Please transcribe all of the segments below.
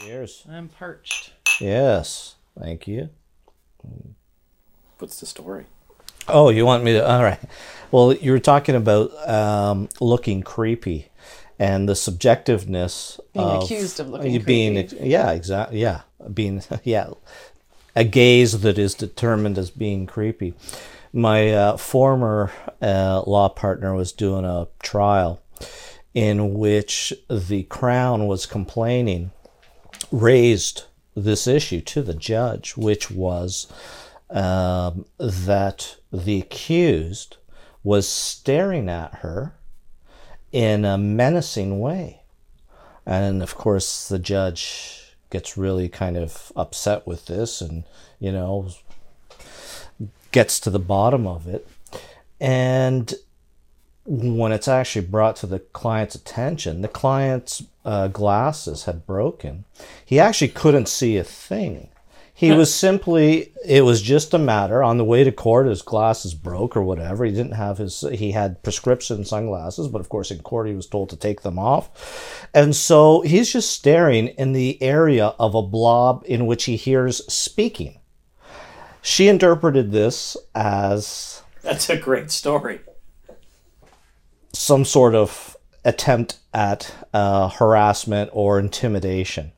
Cheers. I'm parched. Yes. Thank you. What's the story? Oh, you want me to? All right. Well, you were talking about um, looking creepy and the subjectiveness Being of accused of looking you being creepy. yeah exactly yeah being yeah a gaze that is determined as being creepy my uh, former uh, law partner was doing a trial in which the crown was complaining raised this issue to the judge which was um, that the accused was staring at her in a menacing way. And of course, the judge gets really kind of upset with this and, you know, gets to the bottom of it. And when it's actually brought to the client's attention, the client's uh, glasses had broken. He actually couldn't see a thing. He was simply, it was just a matter on the way to court, his glasses broke or whatever. He didn't have his, he had prescription sunglasses, but of course in court he was told to take them off. And so he's just staring in the area of a blob in which he hears speaking. She interpreted this as That's a great story. Some sort of attempt at uh, harassment or intimidation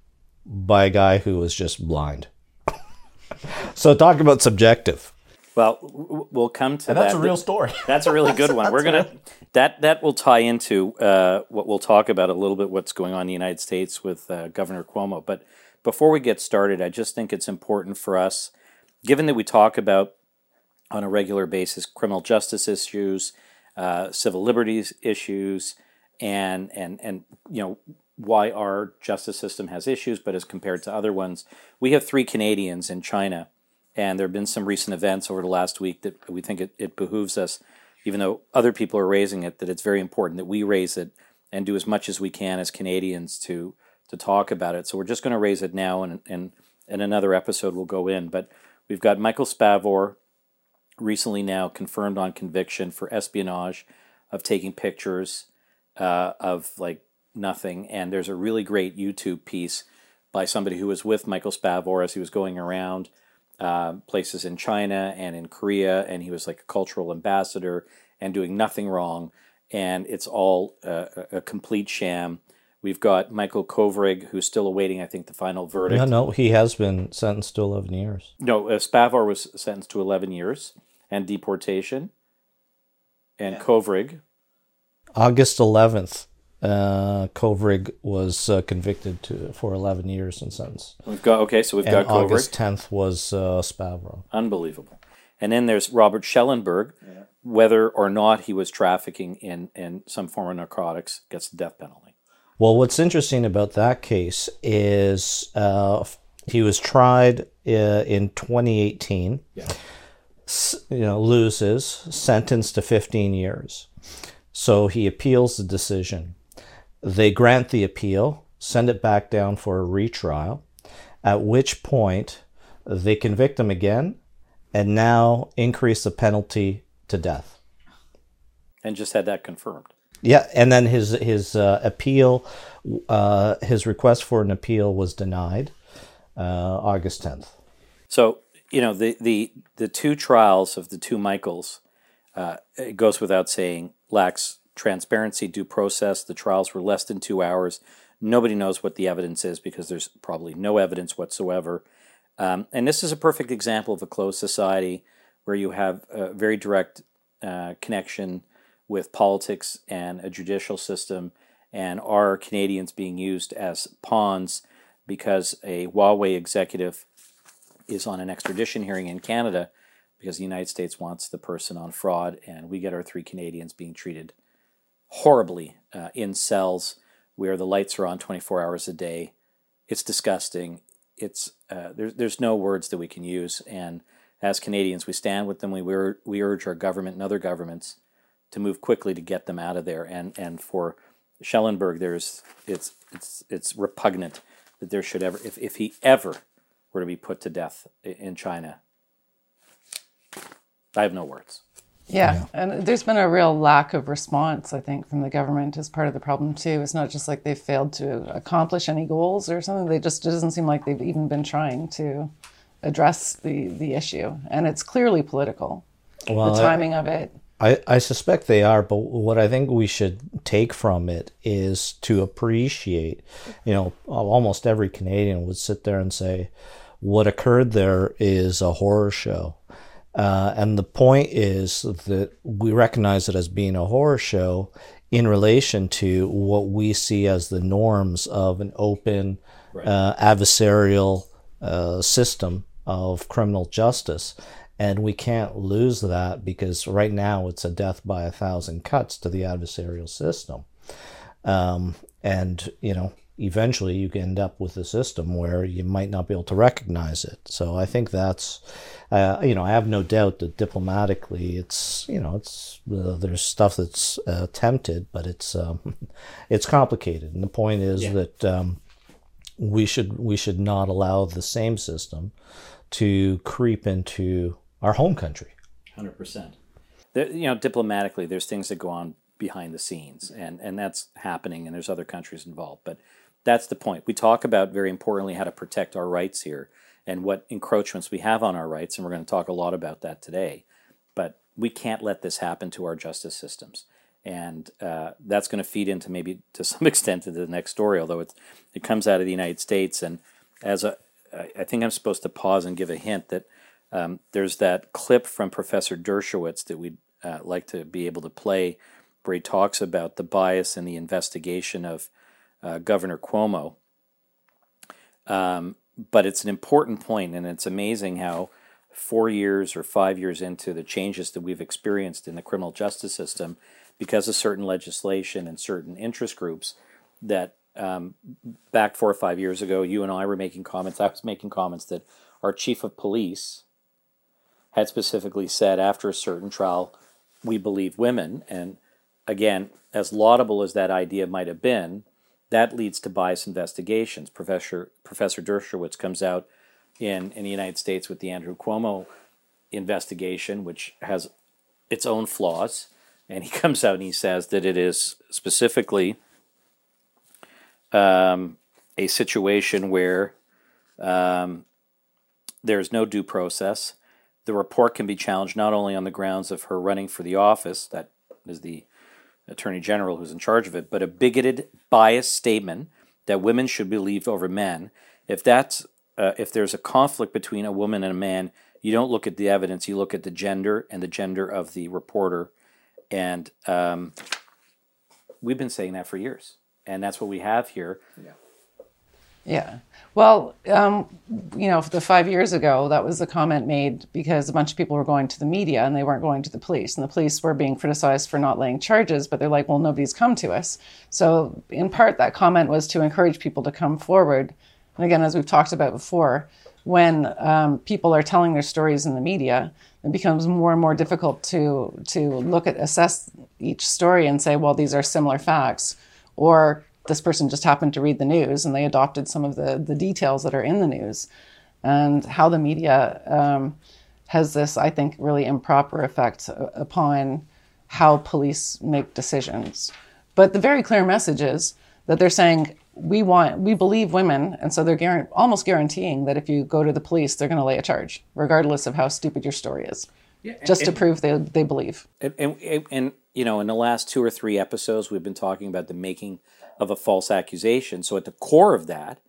by a guy who was just blind. so talk about subjective. Well, w- w- we'll come to And that's that. a real story. That's a really good one. We're gonna that that will tie into uh, what we'll talk about a little bit. What's going on in the United States with uh, Governor Cuomo. But before we get started, I just think it's important for us, given that we talk about on a regular basis criminal justice issues, uh, civil liberties issues, and and and you know why our justice system has issues, but as compared to other ones, we have three Canadians in China and there have been some recent events over the last week that we think it, it behooves us, even though other people are raising it, that it's very important that we raise it and do as much as we can as Canadians to to talk about it. So we're just going to raise it now, and and and another episode we'll go in. But we've got Michael Spavor, recently now confirmed on conviction for espionage, of taking pictures uh, of like nothing. And there's a really great YouTube piece by somebody who was with Michael Spavor as he was going around uh, places in China and in Korea, and he was like a cultural ambassador and doing nothing wrong. And it's all uh, a, a complete sham. We've got Michael Kovrig, who's still awaiting, I think, the final verdict. No, no, he has been sentenced to 11 years. No, uh, Spavor was sentenced to 11 years and deportation. And Kovrig, August 11th, uh, Kovrig was uh, convicted to, for 11 years and sentenced. we've got, okay, so we've And got Kovrig. August 10th was uh, Spavor. Unbelievable. And then there's Robert Schellenberg, whether or not he was trafficking in, in some form of narcotics, gets the death penalty. Well, what's interesting about that case is uh, he was tried uh, in 2018. S- You know, loses, sentenced to 15 years. So he appeals the decision. They grant the appeal, send it back down for a retrial, at which point they convict him again and now increase the penalty to death. And just had that confirmed. Yeah, and then his his uh, appeal, uh, his request for an appeal was denied, uh, August tenth. So, you know, the, the, the two trials of the two Michaels, uh, it goes without saying, lacks transparency, due process. The trials were less than two hours. Nobody knows what the evidence is because there's probably no evidence whatsoever. Um, and this is a perfect example of a closed society where you have a very direct uh, connection with politics and a judicial system, and are Canadians being used as pawns because a Huawei executive is on an extradition hearing in Canada because the United States wants the person on fraud, and we get our three Canadians being treated horribly uh, in cells where the lights are on 24 hours a day. It's disgusting. It's uh, there's there's no words that we can use, and as Canadians, we stand with them. We we urge our government and other governments to move quickly to get them out of there. And and for Schellenberg, there's it's it's it's repugnant that there should ever if, if he ever were to be put to death in China. I have no words. Yeah. yeah. and there's been a real lack of response, I think, from the government as part of the problem too. It's not just like they've failed to accomplish any goals or something. They just it doesn't seem like they've even been trying to address the the issue, and it's clearly political. Well, the timing I, of it. I, I suspect they are, but what I think we should take from it is to appreciate, you know, almost every Canadian would sit there and say, what occurred there is a horror show. Uh, and the point is that we recognize it as being a horror show in relation to what we see as the norms of an open, right. uh, adversarial uh, system of criminal justice. And we can't lose that because right now it's a death by a thousand cuts to the adversarial system. Um, and, you know, eventually you can end up with a system where you might not be able to recognize it. So I think that's, uh, you know, I have no doubt that diplomatically it's, you know, it's, uh, there's stuff that's uh, attempted, but it's, um, it's complicated. And the point is yeah. that um, we should, we should not allow the same system to creep into our home country. 100%. There, you know, diplomatically, there's things that go on behind the scenes, and, and that's happening, and there's other countries involved. But that's the point. We talk about very importantly how to protect our rights here and what encroachments we have on our rights, and we're going to talk a lot about that today. But we can't let this happen to our justice systems. And uh, that's going to feed into maybe to some extent to the next story, although it, it comes out of the United States. And as a, I think I'm supposed to pause and give a hint that um, there's that clip from Professor Dershowitz that we'd uh, like to be able to play where he talks about the bias in the investigation of uh, Governor Cuomo. Um, but it's an important point, and it's amazing how four years or five years into the changes that we've experienced in the criminal justice system, because of certain legislation and certain interest groups, that um, back four or five years ago, you and I were making comments. I was making comments that our chief of police had specifically said after a certain trial, we believe women. And again, as laudable as that idea might have been, that leads to bias investigations. Professor Professor Dershowitz comes out in, in the United States with the Andrew Cuomo investigation, which has its own flaws. And he comes out and he says that it is specifically um, a situation where um, there's no due process the report can be challenged not only on the grounds of her running for the office, that is the attorney general who's in charge of it, but a bigoted, biased statement that women should be believed over men. If that's uh, if there's a conflict between a woman and a man, you don't look at the evidence; you look at the gender and the gender of the reporter. And um, we've been saying that for years, and that's what we have here. Yeah. Yeah. Well, um, you know, the five years ago, that was a comment made because a bunch of people were going to the media and they weren't going to the police. And the police were being criticized for not laying charges, but they're like, well, nobody's come to us. So, in part, that comment was to encourage people to come forward. And again, as we've talked about before, when um, people are telling their stories in the media, it becomes more and more difficult to to look at assess each story and say, well, these are similar facts, or this person just happened to read the news and they adopted some of the, the details that are in the news. And how the media um, has this, I think, really improper effect upon how police make decisions. But the very clear message is that they're saying, we want, we believe women, and so they're guarant- almost guaranteeing that if you go to the police, they're going to lay a charge, regardless of how stupid your story is, yeah, just and, to prove they, they believe. And, and, and, you know, in the last two or three episodes, we've been talking about the making of a false accusation. So at the core of that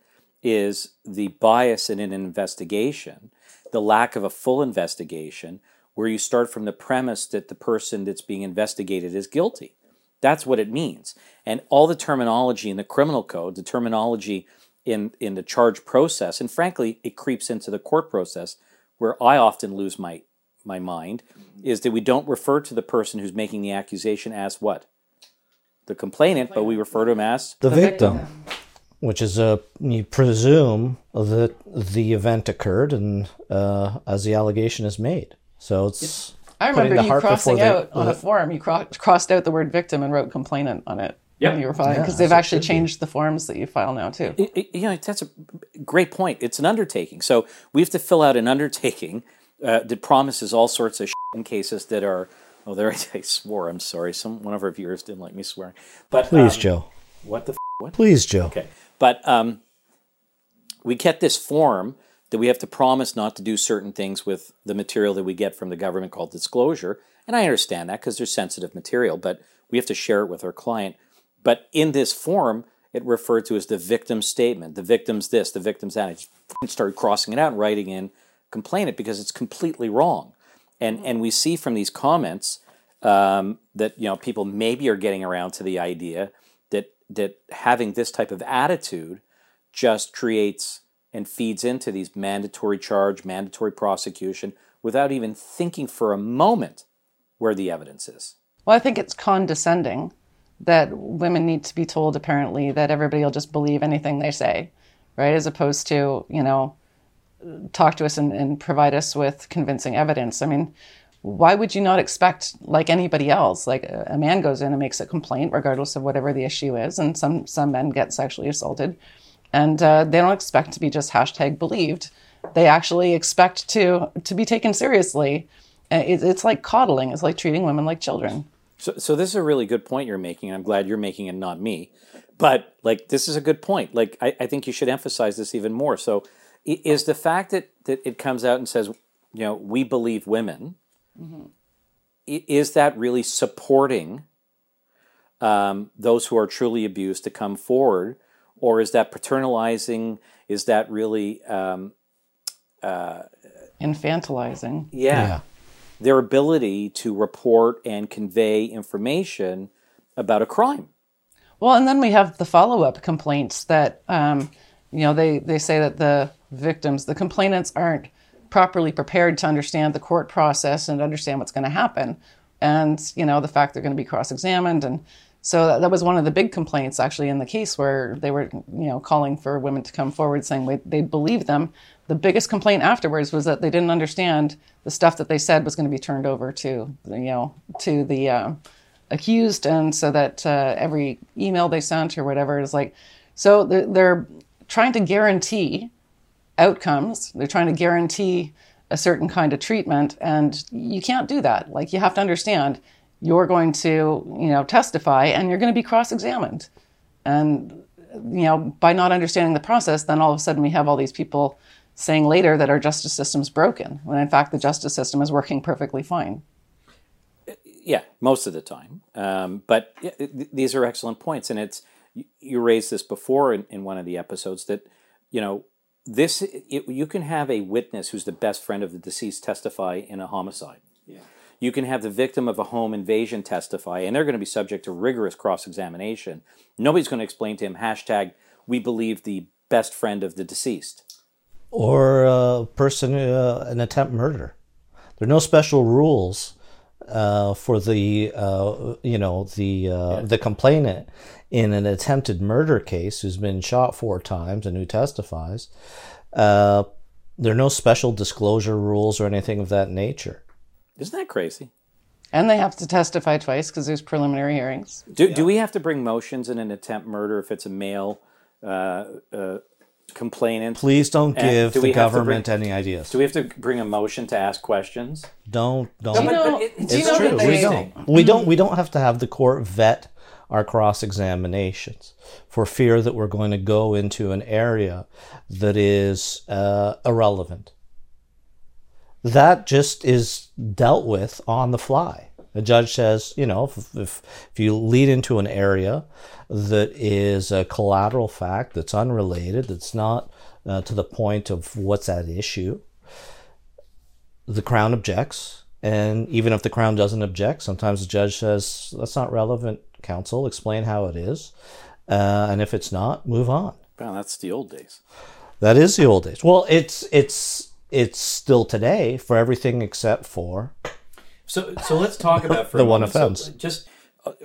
is the bias in an investigation, the lack of a full investigation, where you start from the premise that the person that's being investigated is guilty. That's what it means. And all the terminology in the criminal code, the terminology in, in the charge process, and frankly, it creeps into the court process where I often lose my, my mind, is that we don't refer to the person who's making the accusation as what? The complainant, but we refer to him as the, the victim, victim, which is a you presume that the event occurred and uh, as the allegation is made. So it's. I remember you crossing out the, on a form. You cro- crossed out the word victim and wrote complainant on it. Yeah, you were filing because yeah, they've actually changed the forms that you file now too. It, it, you know, that's a great point. It's an undertaking, so we have to fill out an undertaking uh, that promises all sorts of in cases that are Oh, there I, swore. I'm sorry. Some one of our viewers didn't like me swearing. But Please, um, Joe. What the f- what? Please, Joe. Okay. But um, we get this form that we have to promise not to do certain things with the material that we get from the government called disclosure. And I understand that because there's sensitive material, but we have to share it with our client. But in this form, it referred to as the victim statement. The victim's this, the victim's that. I just started crossing it out and writing in complainant because it's completely wrong. And and we see from these comments um, that you know people maybe are getting around to the idea that that having this type of attitude just creates and feeds into these mandatory charge, mandatory prosecution without even thinking for a moment where the evidence is. Well, I think it's condescending that women need to be told apparently that everybody will just believe anything they say, right? As opposed to, you know, talk to us and, and provide us with convincing evidence. I mean, why would you not expect, like anybody else, like a, man goes in and makes a complaint, regardless of whatever the issue is, and some some men get sexually assaulted, and uh, they don't expect to be just hashtag believed. They actually expect to to be taken seriously. It, it's like coddling. It's like treating women like children. So, so this is a really good point you're making. I'm glad you're making it, not me. But like, this is a good point. Like, I, I think you should emphasize this even more. So, is the fact that that it comes out and says, you know, we believe women, mm-hmm. is that really supporting um, those who are truly abused to come forward, or is that paternalizing? Is that really um, uh, infantilizing? yeah. yeah their ability to report and convey information about a crime. Well, and then we have the follow up complaints that, um, you know, they, they say that the victims, the complainants aren't properly prepared to understand the court process and understand what's going to happen. And, you know, the fact they're going to be cross examined. And so that, that, was one of the big complaints actually in the case where they were, you know, calling for women to come forward saying they'd believe them the biggest complaint afterwards was that they didn't understand the stuff that they said was going to be turned over to you know to the uh, accused, and so that uh, every email they sent or whatever is like, so they're, they're trying to guarantee outcomes. They're trying to guarantee a certain kind of treatment, and you can't do that. Like you have to understand, you're going to you know testify, and you're going to be cross-examined, and you know by not understanding the process, then all of a sudden we have all these people saying later that our justice system's broken, when in fact the justice system is working perfectly fine. Yeah, most of the time. Um, but these are excellent points, and it's you raised this before in, in one of the episodes that you know this it, you can have a witness who's the best friend of the deceased testify in a homicide. Yeah. You can have the victim of a home invasion testify, and they're going to be subject to rigorous cross examination. Nobody's going to explain to him hashtag we believe the best friend of the deceased or a person, uh, an attempt murder. There are no special rules uh, for the uh, you know the uh, yeah. the complainant in an attempted murder case who's been shot four times and who testifies. Uh, there are no special disclosure rules or anything of that nature. Isn't that crazy? And they have to testify twice because there's preliminary hearings. Do, yeah. do we have to bring motions in an attempt murder if it's a male uh, uh, complainant. Please don't give do the government bring, any ideas. Do we have to bring a motion to ask questions? Don't don't. Do you know, it, it's you true. we don't. We don't. We don't have to have the court vet our cross examinations for fear that we're going to go into an area that is uh, irrelevant. That just is dealt with on the fly. The judge says, you know, if, if, if you lead into an area that is a collateral fact, that's unrelated, that's not uh, to the point of what's at issue, the Crown objects. And even if the Crown doesn't object, sometimes the judge says, that's not relevant, counsel, explain how it is. Uh, and if it's not, move on. Wow, that's the old days. That is the old days. Well, it's it's it's still today for everything except for so, so let's talk about for the one offense. So just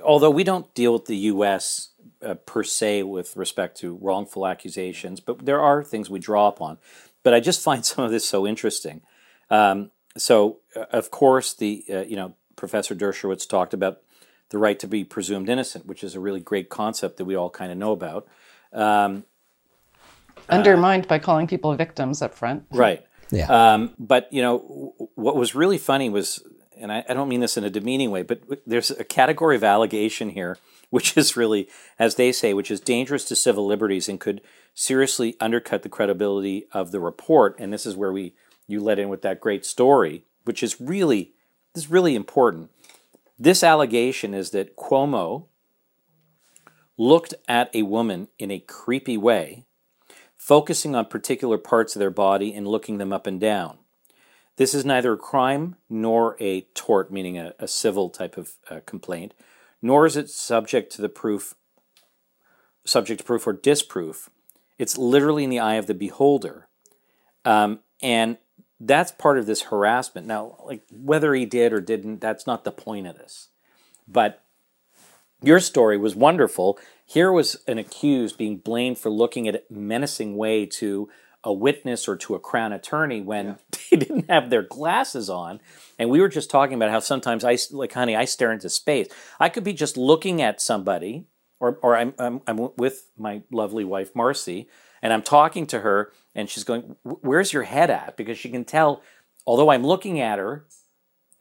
although we don't deal with the U.S. Uh, per se with respect to wrongful accusations, but there are things we draw upon. But I just find some of this so interesting. Um, so, uh, of course, the uh, you know Professor Dershowitz talked about the right to be presumed innocent, which is a really great concept that we all kind of know about. Um, Undermined uh, by calling people victims up front. Right. Yeah. Um, but you know, what was really funny was and I, I don't mean this in a demeaning way, but there's a category of allegation here, which is really, as they say, which is dangerous to civil liberties and could seriously undercut the credibility of the report. And this is where we you let in with that great story, which is really this is really important. This allegation is that Cuomo looked at a woman in a creepy way, focusing on particular parts of their body and looking them up and down. This is neither a crime nor a tort, meaning a, a civil type of uh, complaint, nor is it subject to the proof, subject to proof or disproof. It's literally in the eye of the beholder, um, and that's part of this harassment. Now, like whether he did or didn't, that's not the point of this. But your story was wonderful. Here was an accused being blamed for looking at a menacing way to a witness or to a crown attorney when yeah. they didn't have their glasses on. And we were just talking about how sometimes I, like, honey, I stare into space. I could be just looking at somebody, or, or I'm, I'm, I'm with my lovely wife, Marcy, and I'm talking to her, and she's going, Where's your head at? Because she can tell, although I'm looking at her,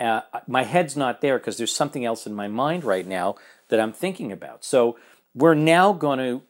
uh, my head's not there because there's something else in my mind right now that I'm thinking about. So we're now going to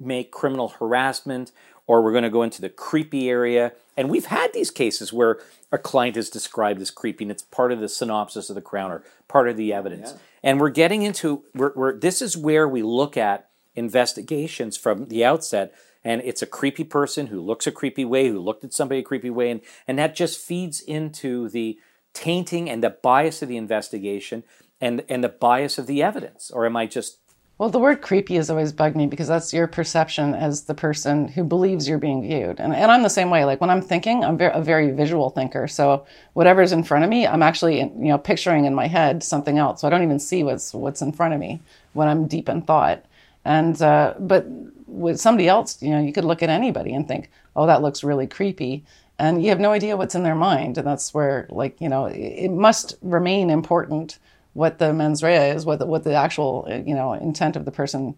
make criminal harassment or we're going to go into the creepy area. And we've had these cases where a client is described as creepy and it's part of the synopsis of the crown or part of the evidence. Yeah. And we're getting into, we're, we're, this is where we look at investigations from the outset. And it's a creepy person who looks a creepy way, who looked at somebody a creepy way. And, and that just feeds into the tainting and the bias of the investigation and, and the bias of the evidence. Or am I just well, the word creepy has always bugged me because that's your perception as the person who believes you're being viewed. And, and I'm the same way. Like when I'm thinking, I'm a very visual thinker. So whatever's in front of me, I'm actually, you know, picturing in my head something else. So I don't even see what's, what's in front of me when I'm deep in thought. And, uh, but with somebody else, you know, you could look at anybody and think, oh, that looks really creepy. And you have no idea what's in their mind. And that's where, like, you know, it must remain important what the mens rea is, what the, what the actual you know intent of the person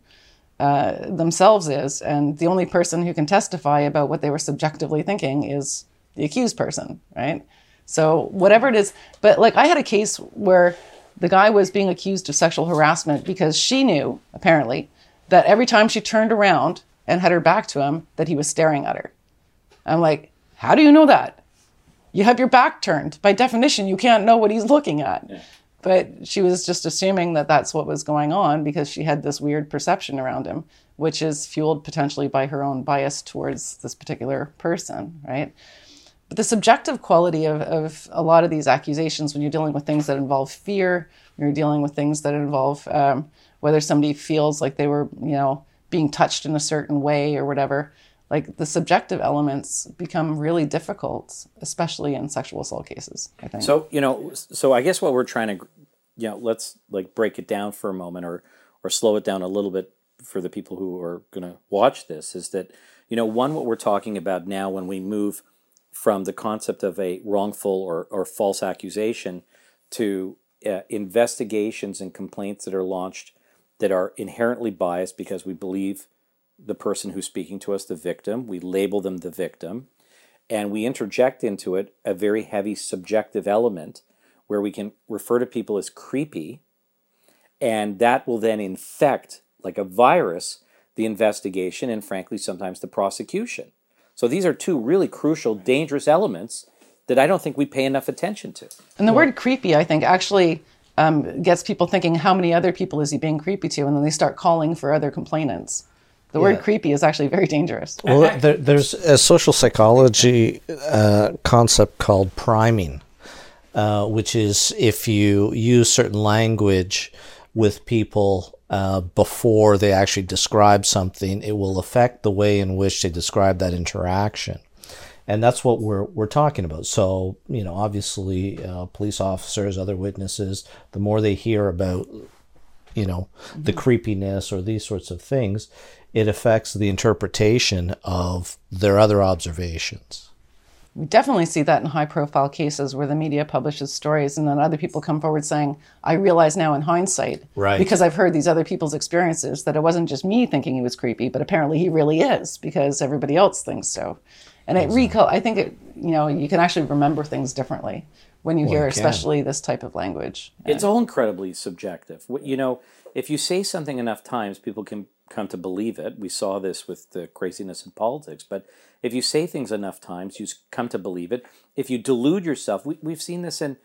uh, themselves is, and the only person who can testify about what they were subjectively thinking is the accused person, right? So whatever it is, but like I had a case where the guy was being accused of sexual harassment because she knew apparently that every time she turned around and had her back to him that he was staring at her. I'm like, how do you know that? You have your back turned. By definition, you can't know what he's looking at. Yeah. But she was just assuming that that's what was going on because she had this weird perception around him, which is fueled potentially by her own bias towards this particular person, right? But the subjective quality of, of a lot of these accusations, when you're dealing with things that involve fear, when you're dealing with things that involve um, whether somebody feels like they were, you know, being touched in a certain way or whatever, like the subjective elements become really difficult, especially in sexual assault cases. I think. So you know, so I guess what we're trying to, you know, let's like break it down for a moment, or or slow it down a little bit for the people who are going to watch this. Is that you know, one what we're talking about now when we move from the concept of a wrongful or, or false accusation to uh, investigations and complaints that are launched that are inherently biased because we believe the person who's speaking to us the victim. We label them the victim. And we interject into it a very heavy subjective element where we can refer to people as creepy. And that will then infect, like a virus, the investigation and, frankly, sometimes the prosecution. So these are two really crucial, dangerous elements that I don't think we pay enough attention to. And the word creepy, I think, actually um, gets people thinking, how many other people is he being creepy to? And then they start calling for other complainants. The word creepy is actually very dangerous. Well, there, there's a social psychology uh, concept called priming, uh, which is if you use certain language with people uh, before they actually describe something, it will affect the way in which they describe that interaction. And that's what we're, we're talking about. So, you know, obviously, uh, police officers, other witnesses, the more they hear about you know, mm-hmm. the creepiness or these sorts of things, it affects the interpretation of their other observations. We definitely see that in high profile cases where the media publishes stories and then other people come forward saying, I realize now in hindsight, right. because I've heard these other people's experiences, that it wasn't just me thinking he was creepy, but apparently he really is because everybody else thinks so. And it recall. I think it. You know, you can actually remember things differently when you Well, hear, you especially this type of language. It's all incredibly subjective. You know, if you say something enough times, people can come to believe it. We saw this with the craziness in politics. But if you say things enough times, you come to believe it. If you delude yourself, we, we've seen this in,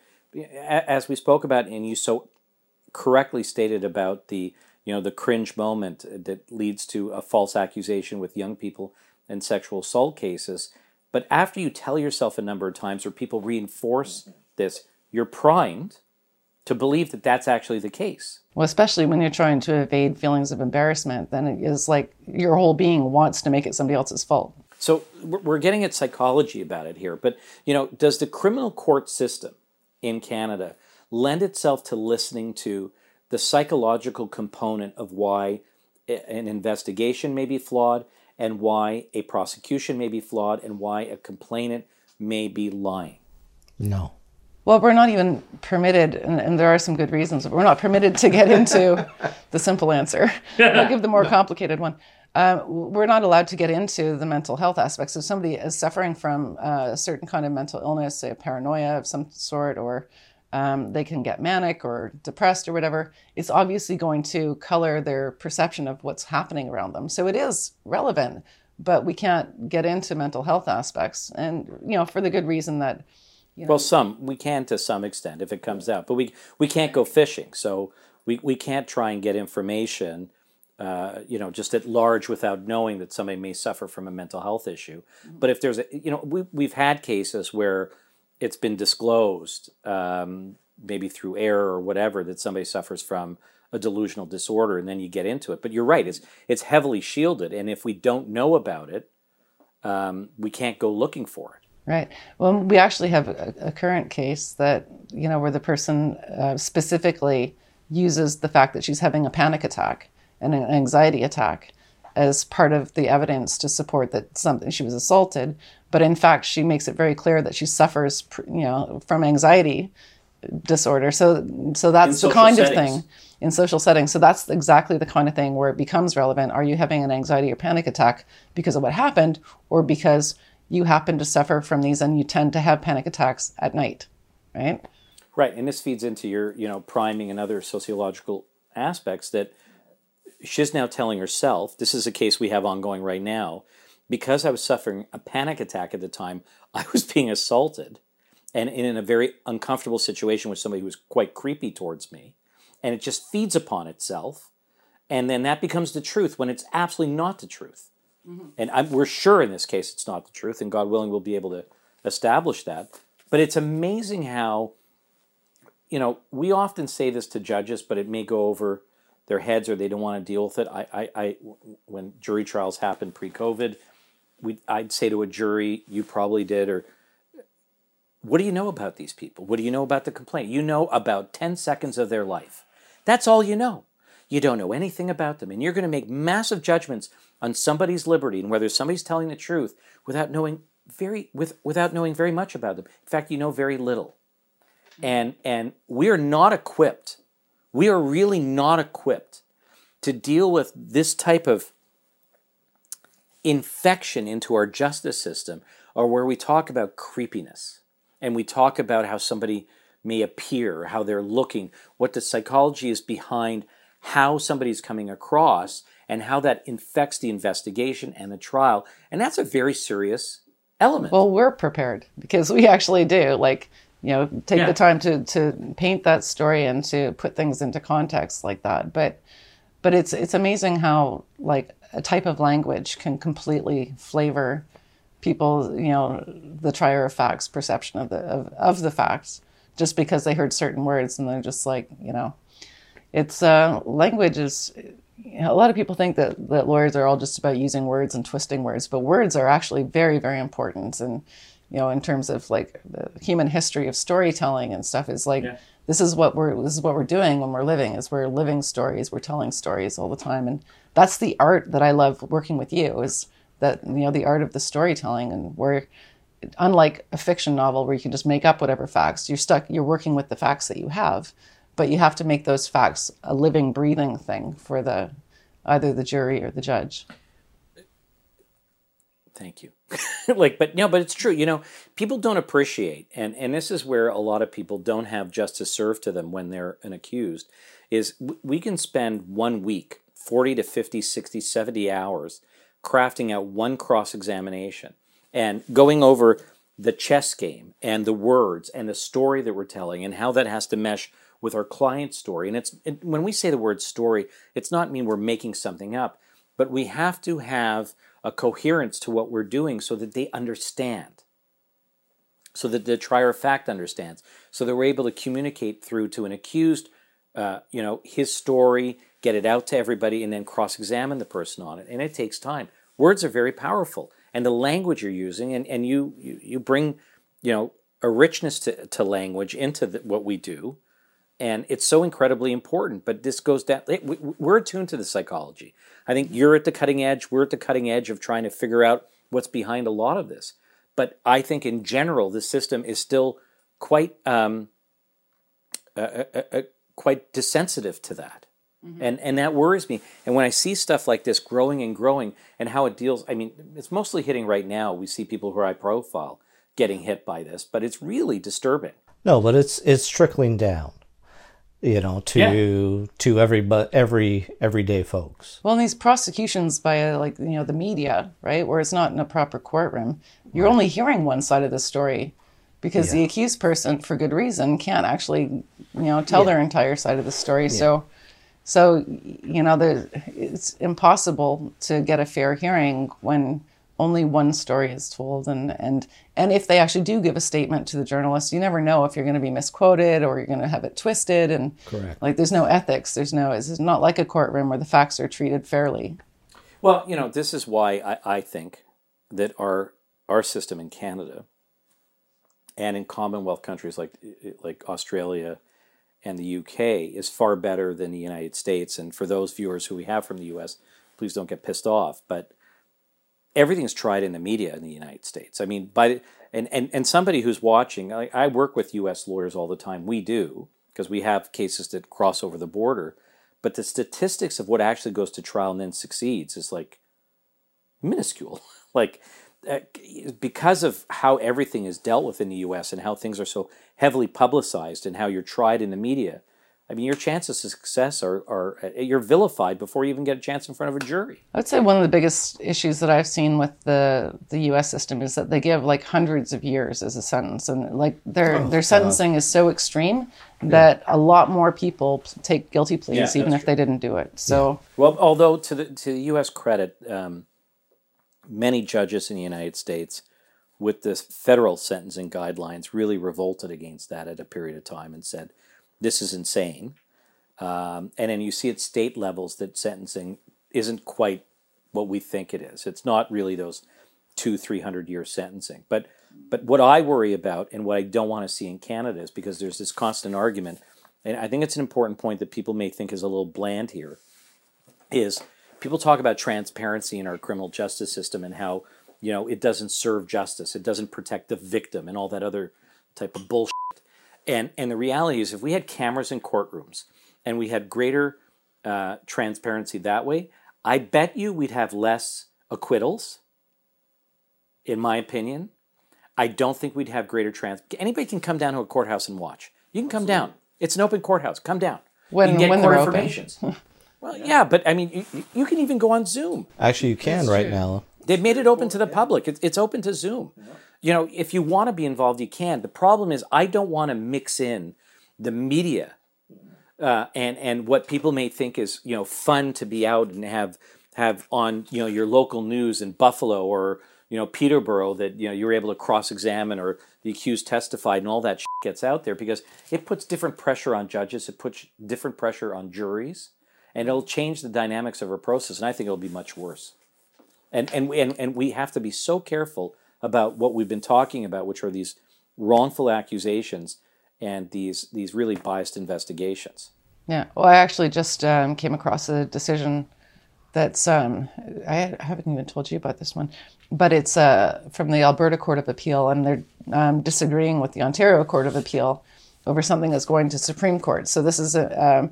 as we spoke about, and you so correctly stated about the you know the cringe moment that leads to a false accusation with young people in sexual assault cases. But after you tell yourself a number of times, or people reinforce this, you're primed to believe that that's actually the case. Well, especially when you're trying to evade feelings of embarrassment, then it is like your whole being wants to make it somebody else's fault. So we're we're getting at psychology about it here, but you know, does the criminal court system in Canada lend itself to listening to the psychological component of why an investigation may be flawed and why a prosecution may be flawed and why a complainant may be lying? No. Well, we're not even permitted, and, and there are some good reasons, but we're not permitted to get into the simple answer. I'll give the more complicated one. Um, we're not allowed to get into the mental health aspects. If somebody is suffering from uh, a certain kind of mental illness, say a paranoia of some sort, or um, they can get manic or depressed or whatever, it's obviously going to color their perception of what's happening around them. So it is relevant, but we can't get into mental health aspects. And, you know, for the good reason that Well, some we can to some extent if it comes out, but we we can't go fishing. So we, we can't try and get information, uh, you know, just at large without knowing that somebody may suffer from a mental health issue. But if there's a, you know, we we've had cases where it's been disclosed, um, maybe through error or whatever, that somebody suffers from a delusional disorder, and then you get into it. But you're right; it's it's heavily shielded, and if we don't know about it, um, we can't go looking for it. Right. Well, we actually have a, a current case that, you know, where the person uh, specifically uses the fact that she's having a panic attack and an anxiety attack as part of the evidence to support that something she was assaulted. But in fact, she makes it very clear that she suffers, you know, from anxiety disorder. So, so that's the kind of thing in social settings. So that's exactly the kind of thing where it becomes relevant. Are you having an anxiety or panic attack because of what happened, or because you happen to suffer from these and you tend to have panic attacks at night, right? Right, and this feeds into your, you know, priming and other sociological aspects that she's now telling herself. This is a case we have ongoing right now. Because I was suffering a panic attack at the time, I was being assaulted, and in a very uncomfortable situation with somebody who was quite creepy towards me, and it just feeds upon itself, and then that becomes the truth when it's absolutely not the truth. Mm-hmm. And I'm, we're sure in this case it's not the truth, and God willing, we'll be able to establish that. But it's amazing how you know, we often say this to judges, but it may go over their heads or they don't want to deal with it. I, I, I when jury trials happened pre-COVID, we, I'd say to a jury, you probably did, or what do you know about these people? What do you know about the complaint? You know about 10 seconds of their life. That's all you know. You don't know anything about them, and you're going to make massive judgments on somebody's liberty and whether somebody's telling the truth without knowing very with without knowing very much about them. In fact, you know very little and and we are not equipped we are really not equipped to deal with this type of infection into our justice system or where we talk about creepiness and we talk about how somebody may appear how they're looking what the psychology is behind how somebody's coming across and how that infects the investigation and the trial and that's a very serious element Well, we're prepared because we actually do. Like, you know, take Yeah. the time to, to paint that story and to put things into context like that. But but it's it's amazing how like a type of language can completely flavor people, you know, the trier of facts perception of the of, of the facts just because they heard certain words and they're just like, you know, it's uh, language is you know, a lot of people think that, that lawyers are all just about using words and twisting words, but words are actually very, very important. And, you know, in terms of like the human history of storytelling and stuff is like, this is what we're, this is what we're doing when we're living is we're living stories. We're telling stories all the time. And that's the art that I love working with you is that, you know, the art of the storytelling and we're, unlike a fiction novel where you can just make up whatever facts, you're stuck, you're working with the facts that you have, but you have to make those facts a living, breathing thing for the either the jury or the judge. Thank you. like, but no, but it's true. You know, people don't appreciate, and and this is where a lot of people don't have justice served to them when they're an accused. Is we can spend one week, 40 to 50, 60, 70 hours crafting out one cross examination and going over the chess game and the words and the story that we're telling and how that has to mesh with our client's story. And it's it, when we say the word story, it's not mean we're making something up, but we have to have a coherence to what we're doing so that they understand. So that the trier of fact understands, so that we're able to communicate through to an accused, uh, you know, his story, get it out to everybody, and then cross-examine the person on it. And it takes time. Words are very powerful and the language you're using, and, and you, you, you bring, you know, a richness to, to language into the, what we do. And it's so incredibly important. But this goes down, we're attuned to the psychology. I think you're at the cutting edge. We're at the cutting edge of trying to figure out what's behind a lot of this. But I think in general, the system is still quite um, uh, uh, uh, quite desensitive to that. Mm-hmm. And and that worries me. And when I see stuff like this growing and growing and how it deals, I mean, it's mostly hitting right now. We see people who are high profile getting hit by this, but it's really disturbing. No, but it's it's trickling down, you know, to yeah. to every but every everyday folks. Well, these prosecutions by uh, like you know the media, right, where it's not in a proper courtroom, you're right. only hearing one side of the story because yeah. the accused person, for good reason, can't actually you know tell yeah. their entire side of the story. So so, you know, it's impossible to get a fair hearing when only one story is told. And, and, and if they actually do give a statement to the journalist, you never know if you're going to be misquoted or you're going to have it twisted. And Correct. like, there's no ethics. There's no, it's not like a courtroom where the facts are treated fairly. Well, you know, this is why I, I think that our, our system in Canada and in Commonwealth countries like, like Australia, and the UK is far better than the United States. And for those viewers who we have from the US, please don't get pissed off. But everything's tried in the media in the United States. I mean, by and and, and somebody who's watching, I, I work with U.S. lawyers all the time. We do because we have cases that cross over the border. But the statistics of what actually goes to trial and then succeeds is like minuscule. like uh, because of how everything is dealt with in the U.S. and how things are so heavily publicized and how you're tried in the media, I mean, your chances of success are, are uh, you're vilified before you even get a chance in front of a jury. I would say one of the biggest issues that I've seen with the the U.S. system is that they give like hundreds of years as a sentence, and like their oh, their sentencing God. is so extreme that yeah. a lot more people take guilty pleas yeah, even if true. they didn't do it. So, yeah. well, although to the to the U.S. credit. Um, many judges in the United States with the federal sentencing guidelines really revolted against that at a period of time and said, this is insane. Um, and then you see at state levels that sentencing isn't quite what we think it is. It's not really those two, three hundred year sentencing. But but what I worry about and what I don't want to see in Canada is because there's this constant argument, and I think it's an important point that people may think is a little bland here, is people talk about transparency in our criminal justice system and how you know it doesn't serve justice it doesn't protect the victim and all that other type of bullshit and and the reality is if we had cameras in courtrooms and we had greater uh, transparency that way i bet you we'd have less acquittals in my opinion i don't think we'd have greater trans anybody can come down to a courthouse and watch you can come down it's an open courthouse come down when, when they're open Well, yeah. yeah, but I mean, you, you, can even go on Zoom. Actually, you can right now. They've made it open to the public. It's, it's open to Zoom. You know, if you want to be involved, you can. The problem is, I don't want to mix in the media uh, and and what people may think is you know fun to be out and have have on you know your local news in Buffalo or you know Peterborough that you know you're able to cross examine or the accused testified and all that gets out there because it puts different pressure on judges. It puts different pressure on juries and it'll change the dynamics of our process, and I think it'll be much worse. And and and and we have to be so careful about what we've been talking about, which are these wrongful accusations and these these really biased investigations. Yeah. Well, I actually just um, came across a decision that's um, I haven't even told you about this one, but it's uh, from the Alberta Court of Appeal, and they're um, disagreeing with the Ontario Court of Appeal over something that's going to Supreme Court. So this is a um,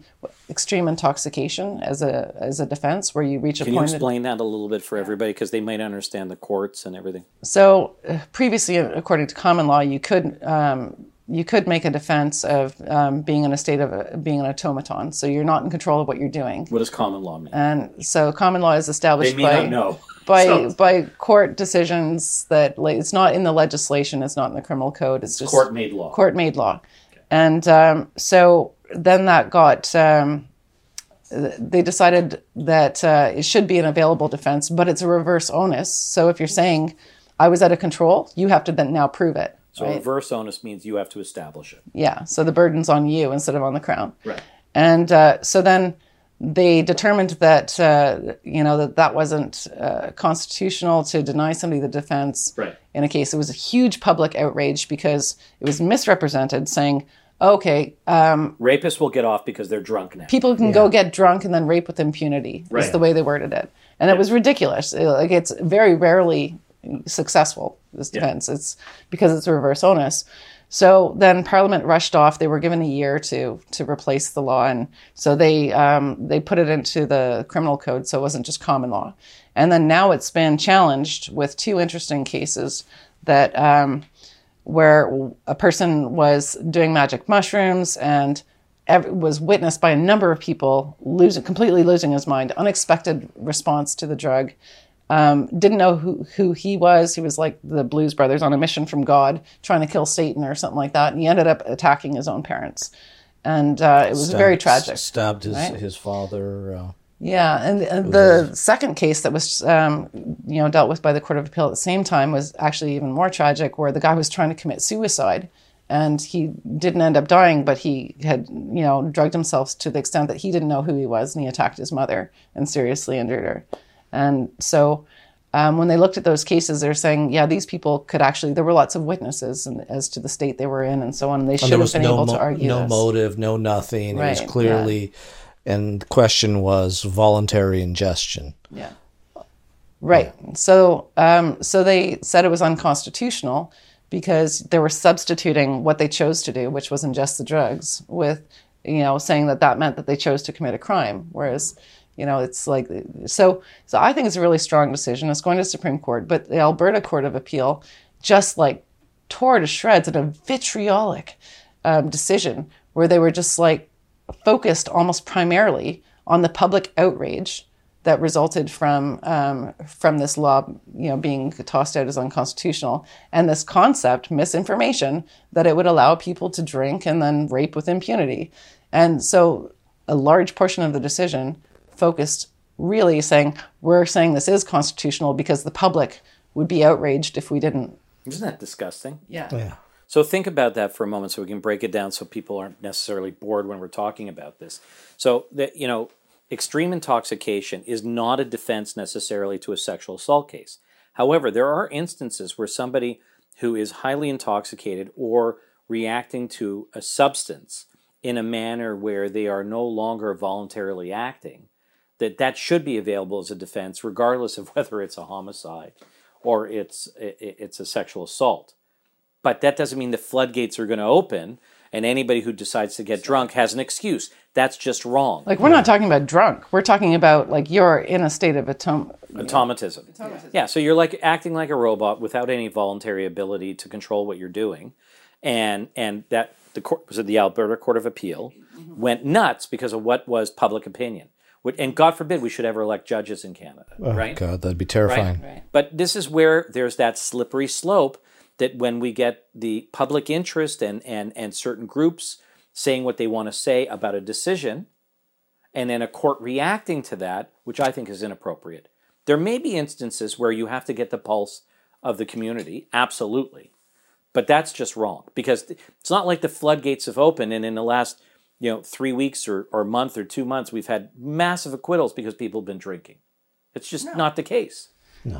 extreme intoxication as a as a defense where you reach a Can you point. explain that a little bit for everybody because they might understand the courts and everything? So uh, previously, according to common law, you could um, you could make a defense of um, being in a state of uh, being an automaton. So you're not in control of what you're doing. What does common law mean? And so common law is established They by know. by So- by court decisions that like it's not in the legislation, it's not in the criminal code. It's just Court made law. court made law. And um, so then that got, um, they decided that uh, it should be an available defense, but it's a reverse onus. So if you're saying I was out of control, you have to then now prove it. So right? reverse onus means you have to establish it. Yeah. So the burden's on you instead of on the crown. Right. And uh, so then they determined that uh, you know that that wasn't uh, constitutional to deny somebody the defense Right. in a case. It was a huge public outrage because it was misrepresented, saying, "Okay, um, Rapists will get off because they're drunk now. people can go get drunk and then rape with impunity." Is the way they worded it, and it was ridiculous. It- like it's very rarely successful. This defense, it's because it's reverse onus. So then Parliament rushed off. They were given a year to to replace the law, and so they um, they put it into the criminal code, so it wasn't just common law. And then now it's been challenged with two interesting cases that um, where a person was doing magic mushrooms and was witnessed by a number of people losing completely losing his mind, unexpected response to the drug. Um, didn't know who, who he was. He was like the Blues Brothers on a mission from God, trying to kill Satan or something like that. And he ended up attacking his own parents, and uh, it was very tragic. Stabbed his right? his father. Uh, Yeah, and, and the second case that was, um, you know, dealt with by the Court of Appeal at the same time was actually even more tragic, where the guy was trying to commit suicide, and he didn't end up dying, but he had, you know, drugged himself to the extent that he didn't know who he was, and he attacked his mother and seriously injured her. And so, um, when they looked at those cases, they're saying, yeah, these people could actually. There were lots of witnesses and, as to the state they were in, and so on. And They should there have been no able mo- to argue no this. motive, no nothing. it Right, was yeah. And the question was voluntary ingestion. Yeah. Right. So, um, so they said it was unconstitutional because they were substituting what they chose to do, which was ingest the drugs, with, you know, saying that that meant that they chose to commit a crime. Whereas, you know, it's like so. So I think it's a really strong decision. It's going to Supreme Court, but the Alberta Court of Appeal just like tore to shreds in a vitriolic um, decision where they were just like focused almost primarily on the public outrage that resulted from um, from this law, you know, being tossed out as unconstitutional, and this concept, misinformation, that it would allow people to drink and then rape with impunity, and so a large portion of the decision focused really saying we're saying this is constitutional because the public would be outraged if we didn't. Isn't that disgusting? Yeah. Yeah. So think about that for a moment, so we can break it down, so people aren't necessarily bored when we're talking about this. So that you know, extreme intoxication is not a defense necessarily to a sexual assault case. However, there are instances where somebody who is highly intoxicated or reacting to a substance in a manner where they are no longer voluntarily acting, that that should be available as a defense, regardless of whether it's a homicide or it's it's a sexual assault. But that doesn't mean the floodgates are going to open and anybody who decides to get drunk has an excuse. That's just wrong. Like we're not talking about drunk. We're talking about like you're in a state of atom- Automatism. Yeah, so you're like acting like a robot without any voluntary ability to control what you're doing. And and that the court was it the Alberta Court of Appeal mm-hmm. went nuts because of what was public opinion. And God forbid we should ever elect judges in Canada, oh, right? God, that'd be terrifying. Right. But this is where there's that slippery slope that when we get the public interest and, and, and certain groups saying what they want to say about a decision, and then a court reacting to that, which I think is inappropriate. There may be instances where you have to get the pulse of the community, absolutely. But that's just wrong because it's not like the floodgates have opened and in the last you know three weeks or, or month or two months we've had massive acquittals because people have been drinking. It's just not the case.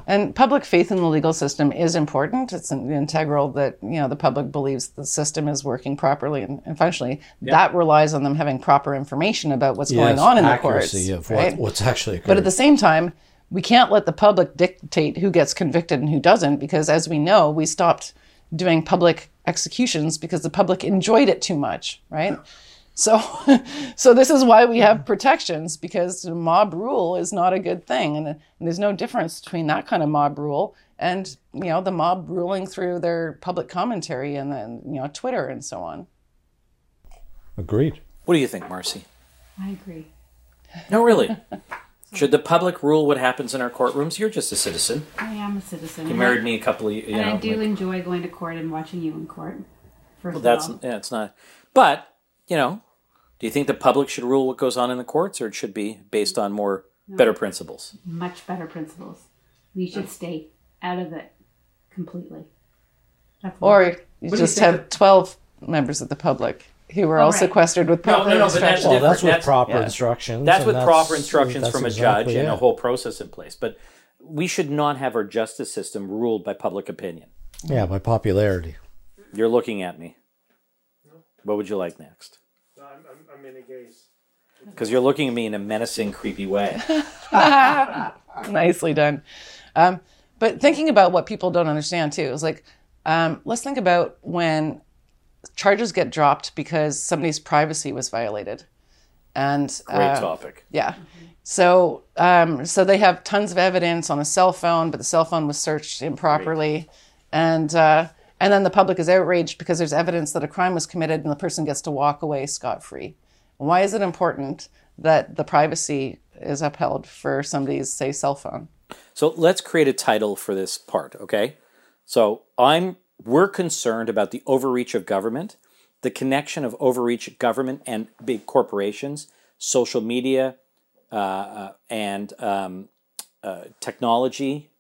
And public faith in the legal system is important. It's integral that you know the public believes the system is working properly and, and functionally. That relies on them having proper information about what's going on in the courts. accuracy of right? what, what's actually occurred. But at the same time, we can't let the public dictate who gets convicted and who doesn't, because as we know, we stopped doing public executions because the public enjoyed it too much, right? So, so this is why we have protections because mob rule is not a good thing, and, and there's no difference between that kind of mob rule and you know the mob ruling through their public commentary and then you know Twitter and so on. Agreed. What do you think, Marcy? I agree. No, really. Should the public rule what happens in our courtrooms? You're just a citizen. I am a citizen. You married me a couple of you and know. I do like- enjoy going to court and watching you in court. First well, that's of all. yeah, it's not. But you know, do you think the public should rule what goes on in the courts, or it should be based on more better principles? much better principles. We should stay out of it completely. That's Or you do you just think have 12 members of the public who were all right. sequestered with proper no, no, but that's instructions. Well, that's with That's- proper yeah. instructions. That's and with proper instructions that's from a exactly judge and a whole process in place. But we should not have our justice system ruled by public opinion. Yeah, by popularity. You're looking at me. What would you like next? I'm, I'm, I'm in a gaze. Because you're looking at me in a menacing, creepy way. Nicely done. Um, but thinking about what people don't understand too is like, um, let's think about when charges get dropped because somebody's privacy was violated. And Great uh, topic. Yeah. So, um, so they have tons of evidence on a cell phone, but the cell phone was searched improperly, and uh, and then the public is outraged because there's evidence that a crime was committed, and the person gets to walk away scot free. Why is it important that the privacy is upheld for somebody's say cell phone? So let's create a title for this part, okay? So I'm we're concerned about the overreach of government, the connection of overreach government and big corporations, social media, uh, uh, and um, uh, technology,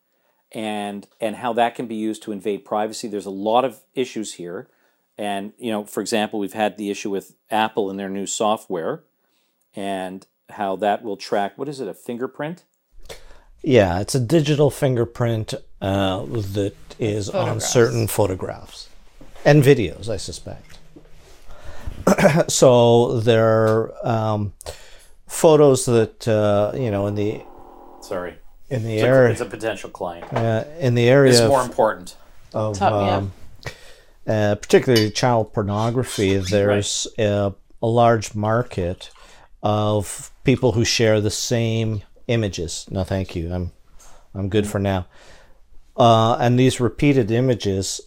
and and how that can be used to invade privacy. There's a lot of issues here, and you know, for example, we've had the issue with Apple and their new software, and how that will track. What is it? A fingerprint? Yeah, it's a digital fingerprint uh, that is on certain photographs and videos, I suspect. so there are um, photos that uh, you know in the Sorry. in the It's a, area it's a potential client. uh, in the area It's of, more important. of Top- yeah. um, uh, particularly child pornography. There's uh, a large market of people who share the same images. No, thank you. I'm I'm good for now. Uh, and these repeated images,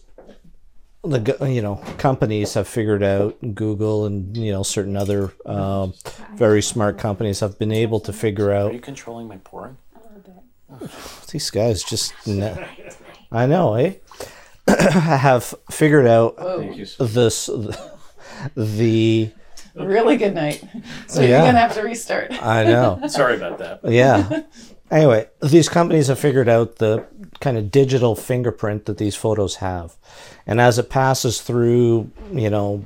the you know companies have figured out. Google and you know certain other um very smart companies have been able to figure out. Are you controlling my pouring? these guys just I know, eh? have figured out this the Really good night. So Yeah. you're gonna have to restart. I know. Sorry about that. Yeah. Anyway, these companies have figured out the kind of digital fingerprint that these photos have. And as it passes through, you know,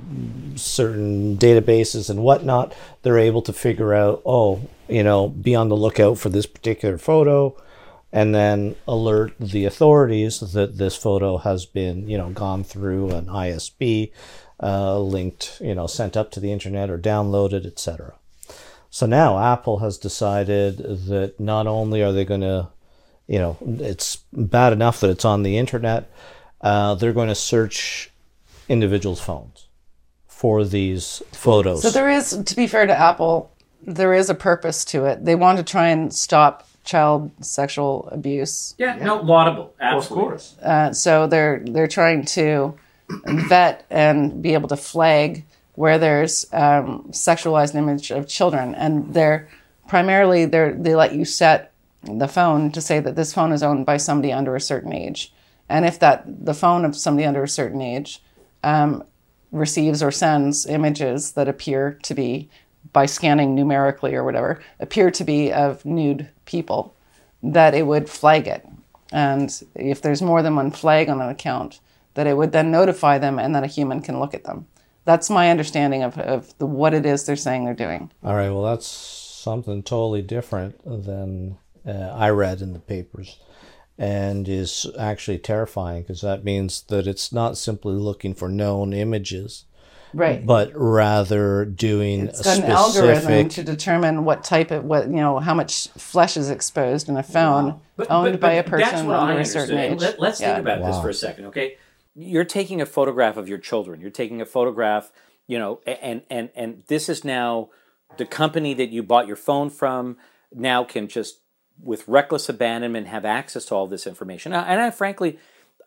certain databases and whatnot, they're able to figure out, oh, you know, be on the lookout for this particular photo and then alert the authorities that this photo has been, you know, gone through an ISP, uh, linked, you know, sent up to the internet or downloaded, etc. So now Apple has decided that not only are they going to, you know, it's bad enough that it's on the internet, uh, they're going to search individuals' phones for these photos. So there is, to be fair to Apple, there is a purpose to it. They want to try and stop child sexual abuse. Yeah, no, laudable. Well, of course. Uh, so they're they're trying to vet and be able to flag where there's um, sexualized image of children, and they're primarily they they let you set the phone to say that this phone is owned by somebody under a certain age, and if that the phone of somebody under a certain age um, receives or sends images that appear to be by scanning numerically or whatever appear to be of nude people that it would flag it. And if there's more than one flag on an account that it would then notify them and then a human can look at them. That's my understanding of, of the, what it is they're saying they're doing. All right, well, that's something totally different than uh, I read in the papers and is actually terrifying because that means that it's not simply looking for known images, right but rather doing it's a got an algorithm to determine what type of what you know how much flesh is exposed in a phone But- owned but- by a but that's person what I under a certain age Let, us Yeah. think about this for a second, okay? you're taking a photograph of your children. You're taking a photograph, you know, and and and this is now the company that you bought your phone from now can just with reckless abandonment have access to all this information. And I frankly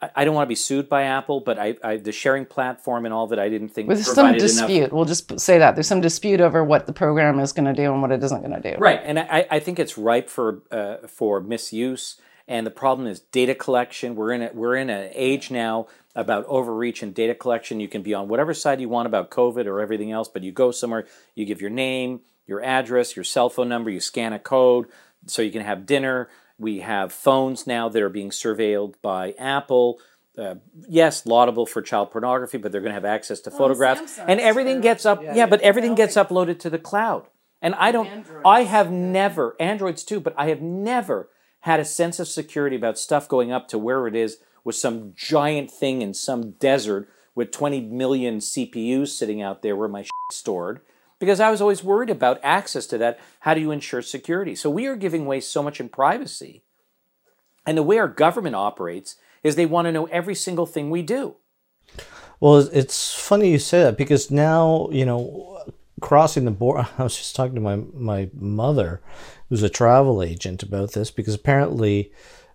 I don't want to be sued by Apple, but I, I the sharing platform and all that I didn't think There's some dispute. Enough. We'll just say that there's some dispute over what the program is going to do and what it isn't going to do. Right, and I, I think it's ripe for uh, for misuse. And the problem is data collection. We're in a, we're in an age now about overreach and data collection. You can be on whatever side you want about COVID or everything else, but you go somewhere, you give your name, your address, your cell phone number, you scan a code so you can have dinner we have phones now that are being surveilled by Apple. Uh, yes, laudable for child pornography, but they're going to have access to photographs, and everything gets up. Yeah, yeah but everything gets uploaded to the cloud. And I don't. Androids. I have never Androids too, but I have never had a sense of security about stuff going up to where it is with some giant thing in some desert with 20 million CPUs sitting out there where my stored because I was always worried about access to that. How do you ensure security? So we are giving away so much in privacy. And the way our government operates is they want to know every single thing we do. Well, it's funny you say that because now, you know, crossing the border, I was just talking to my, my mother, who's a travel agent, about this because apparently,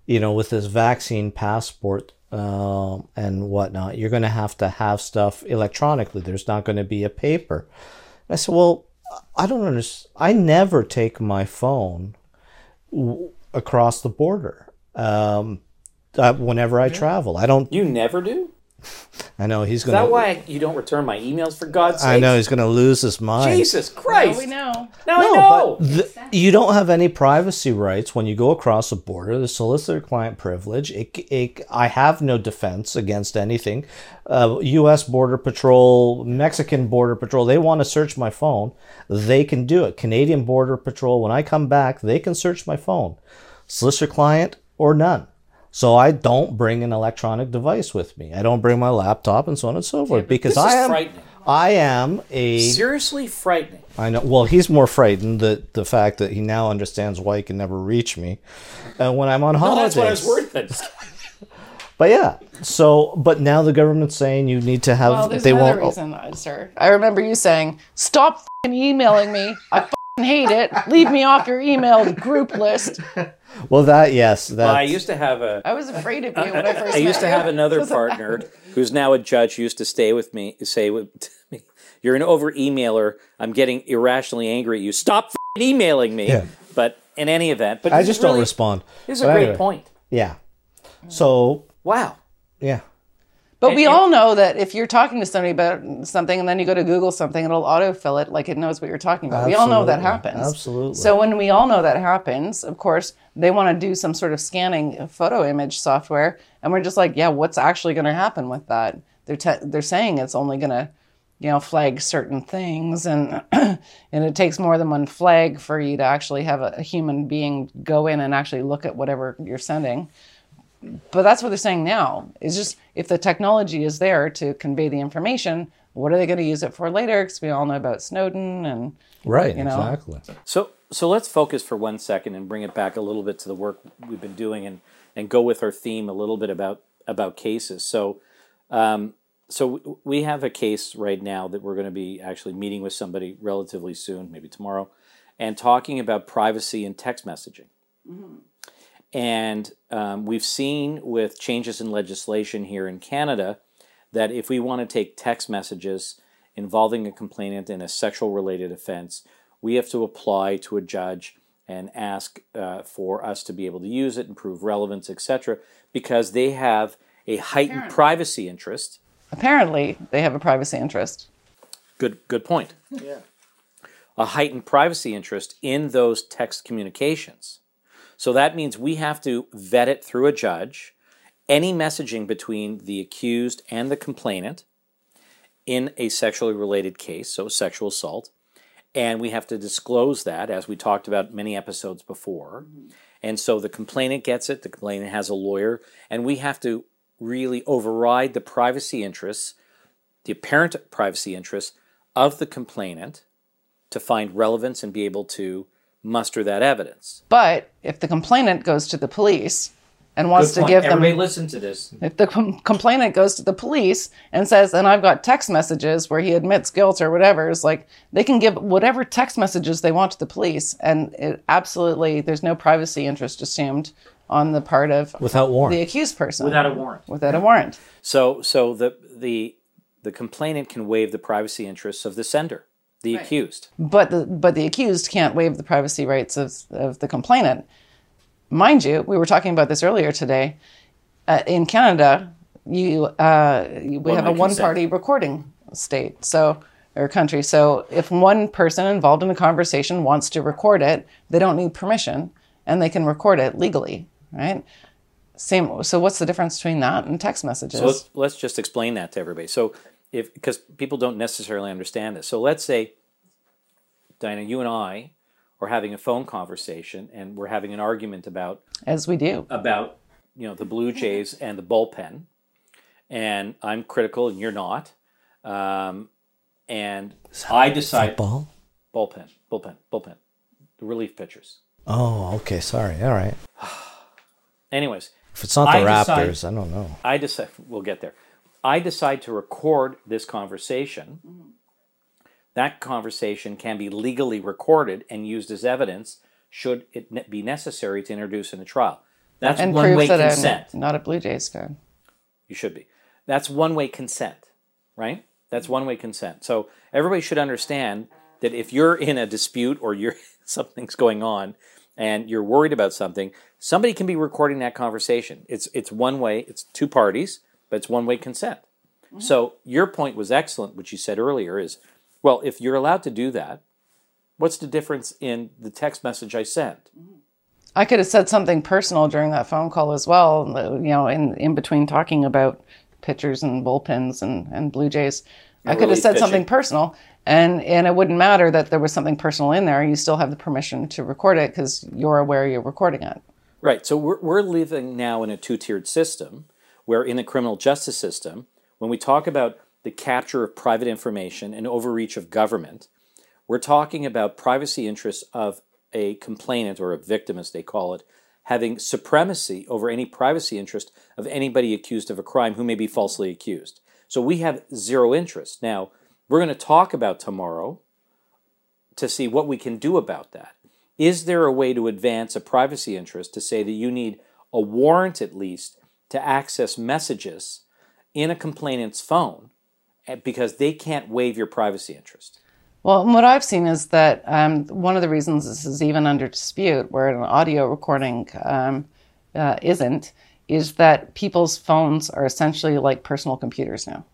you know, with this vaccine passport uh, and whatnot, you're going to have to have stuff electronically. There's not going to be a paper. I said, well, I don't understand. I never take my phone w- across the border um, uh, whenever I travel. I don't. You never do? I know he's going to. Is that why you don't return my emails for God's sake? I know he's going to lose his mind. Jesus Christ! Now we know. Now no, I know. The, you don't have any privacy rights when you go across a border. The solicitor-client privilege. It, it, I have no defense against anything. Uh, U.S. Border Patrol, Mexican Border Patrol. They want to search my phone. They can do it. Canadian Border Patrol. When I come back, they can search my phone. Solicitor-client or none. So I don't bring an electronic device with me. I don't bring my laptop and so on and so forth because I am I am a seriously frightening. I know. Well, he's more frightened that the fact that he now understands why he can never reach me uh, when I'm on holidays. No, that's what I was worried. but yeah, so but now the government's saying you need to have. Well, there's they another won't. reason, oh. sir. I remember you saying, "Stop emailing me. I hate it. Leave me off your email group list." Well, that yes, that. Well, I used to have a. I was afraid of you when I first. I used to you. have another partner who's now a judge. Who used to stay with me, say with me, "You're an over emailer. I'm getting irrationally angry at you. Stop emailing me." Yeah. But in any event, but I just really, don't respond. This is a great anyway, point. Yeah. So. Wow. Yeah. But and, we all know that if you're talking to somebody about something and then you go to Google something, it'll autofill it like it knows what you're talking about. We all know that happens. Absolutely. So when we all know that happens, of course, they want to do some sort of scanning photo image software, and we're just like, yeah, what's actually going to happen with that? They're te- they're saying it's only going to, you know, flag certain things, and and it takes more than one flag for you to actually have a, a human being go in and actually look at whatever you're sending but that's what they're saying now. Is just if the technology is there to convey the information, what are they going to use it for later? Because we all know about Snowden and right, you know. exactly. So so let's focus for one second and bring it back a little bit to the work we've been doing and and go with our theme a little bit about about cases. So. Um, so we have a case right now that we're going to be actually meeting with somebody relatively soon, maybe tomorrow, and talking about privacy in text messaging. Mm-hmm. And um, we've seen with changes in legislation here in Canada that if we want to take text messages involving a complainant in a sexual related offense, we have to apply to a judge and ask uh, for us to be able to use it and prove relevance, etc., because they have a heightened Apparently. privacy interest. Apparently, they have a privacy interest. Good, good point. Yeah. A heightened privacy interest in those text communications. So that means we have to vet it through a judge, any messaging between the accused and the complainant in a sexually related case, so sexual assault, and we have to disclose that as we talked about many episodes before. Mm-hmm. And so the complainant gets it, the complainant has a lawyer, and we have to really override the privacy interests, the apparent privacy interests of the complainant to find relevance and be able to muster that evidence. But if the complainant goes to the police and wants Good to point. give them Everybody listen to this. if the com- complainant goes to the police and says, and I've got text messages where he admits guilt or whatever, it's like they can give whatever text messages they want to the police. And it absolutely, there's no privacy interest assumed on the part of Without warrant. the accused person. Without a warrant. Without a warrant. So, so the the the complainant can waive the privacy interests of the sender, the accused. But the, but the accused can't waive the privacy rights of, of the complainant. Mind you, we were talking about this earlier today. Uh, in Canada, you, uh, you- we have a One-way one consent. party recording state. So, or country. So if one person involved in a conversation wants to record it, they don't need permission and they can record it legally, right? Same. So what's the difference between that and text messages? So let's, let's just explain that to everybody. So, if because people don't necessarily understand this. So let's say, Diana, you and I are having a phone conversation, and we're having an argument about As we do. about you know the Blue Jays and the bullpen, and I'm critical and you're not, um, and I decide Ball? bullpen, bullpen, bullpen, the relief pitchers. Oh, okay. Sorry. All right. Anyways, If it's not the I decide- Raptors, I don't know. I decide we'll get there. I decide to record this conversation. Mm-hmm. That conversation can be legally recorded and used as evidence should it ne- be necessary to introduce in a trial. That's And one way that consent. I'm not a Blue Jays fan. You should be. That's one way consent, right? That's one way consent. So everybody should understand that if you're in a dispute or you're something's going on and you're worried about something, somebody can be recording that conversation. It's it's one way, it's two parties, but it's one way consent. So your point was excellent, which you said earlier is, well, if you're allowed to do that, what's the difference in the text message I sent? I could have said something personal during that phone call as well, you know, in, in between talking about pitchers and bullpens and, and Blue Jays. I could have relief said something personal, and, and it wouldn't matter that there was something personal in there. You still have the permission to record it because you're aware you're recording it. Right. So we're, we're living now in a two tiered system where, in the criminal justice system, when we talk about the capture of private information and overreach of government, we're talking about privacy interests of a complainant or a victim, as they call it, having supremacy over any privacy interest of anybody accused of a crime who may be falsely accused. So we have zero interest. Now, we're going to talk about tomorrow to see what we can do about that. Is there a way to advance a privacy interest to say that you need a warrant at least to access messages in a complainant's phone eh, because they can't waive your privacy interest? Well, what I've seen is that um, one of the reasons this is even under dispute, where an audio recording um, uh, isn't, is that people's phones are essentially like personal computers now,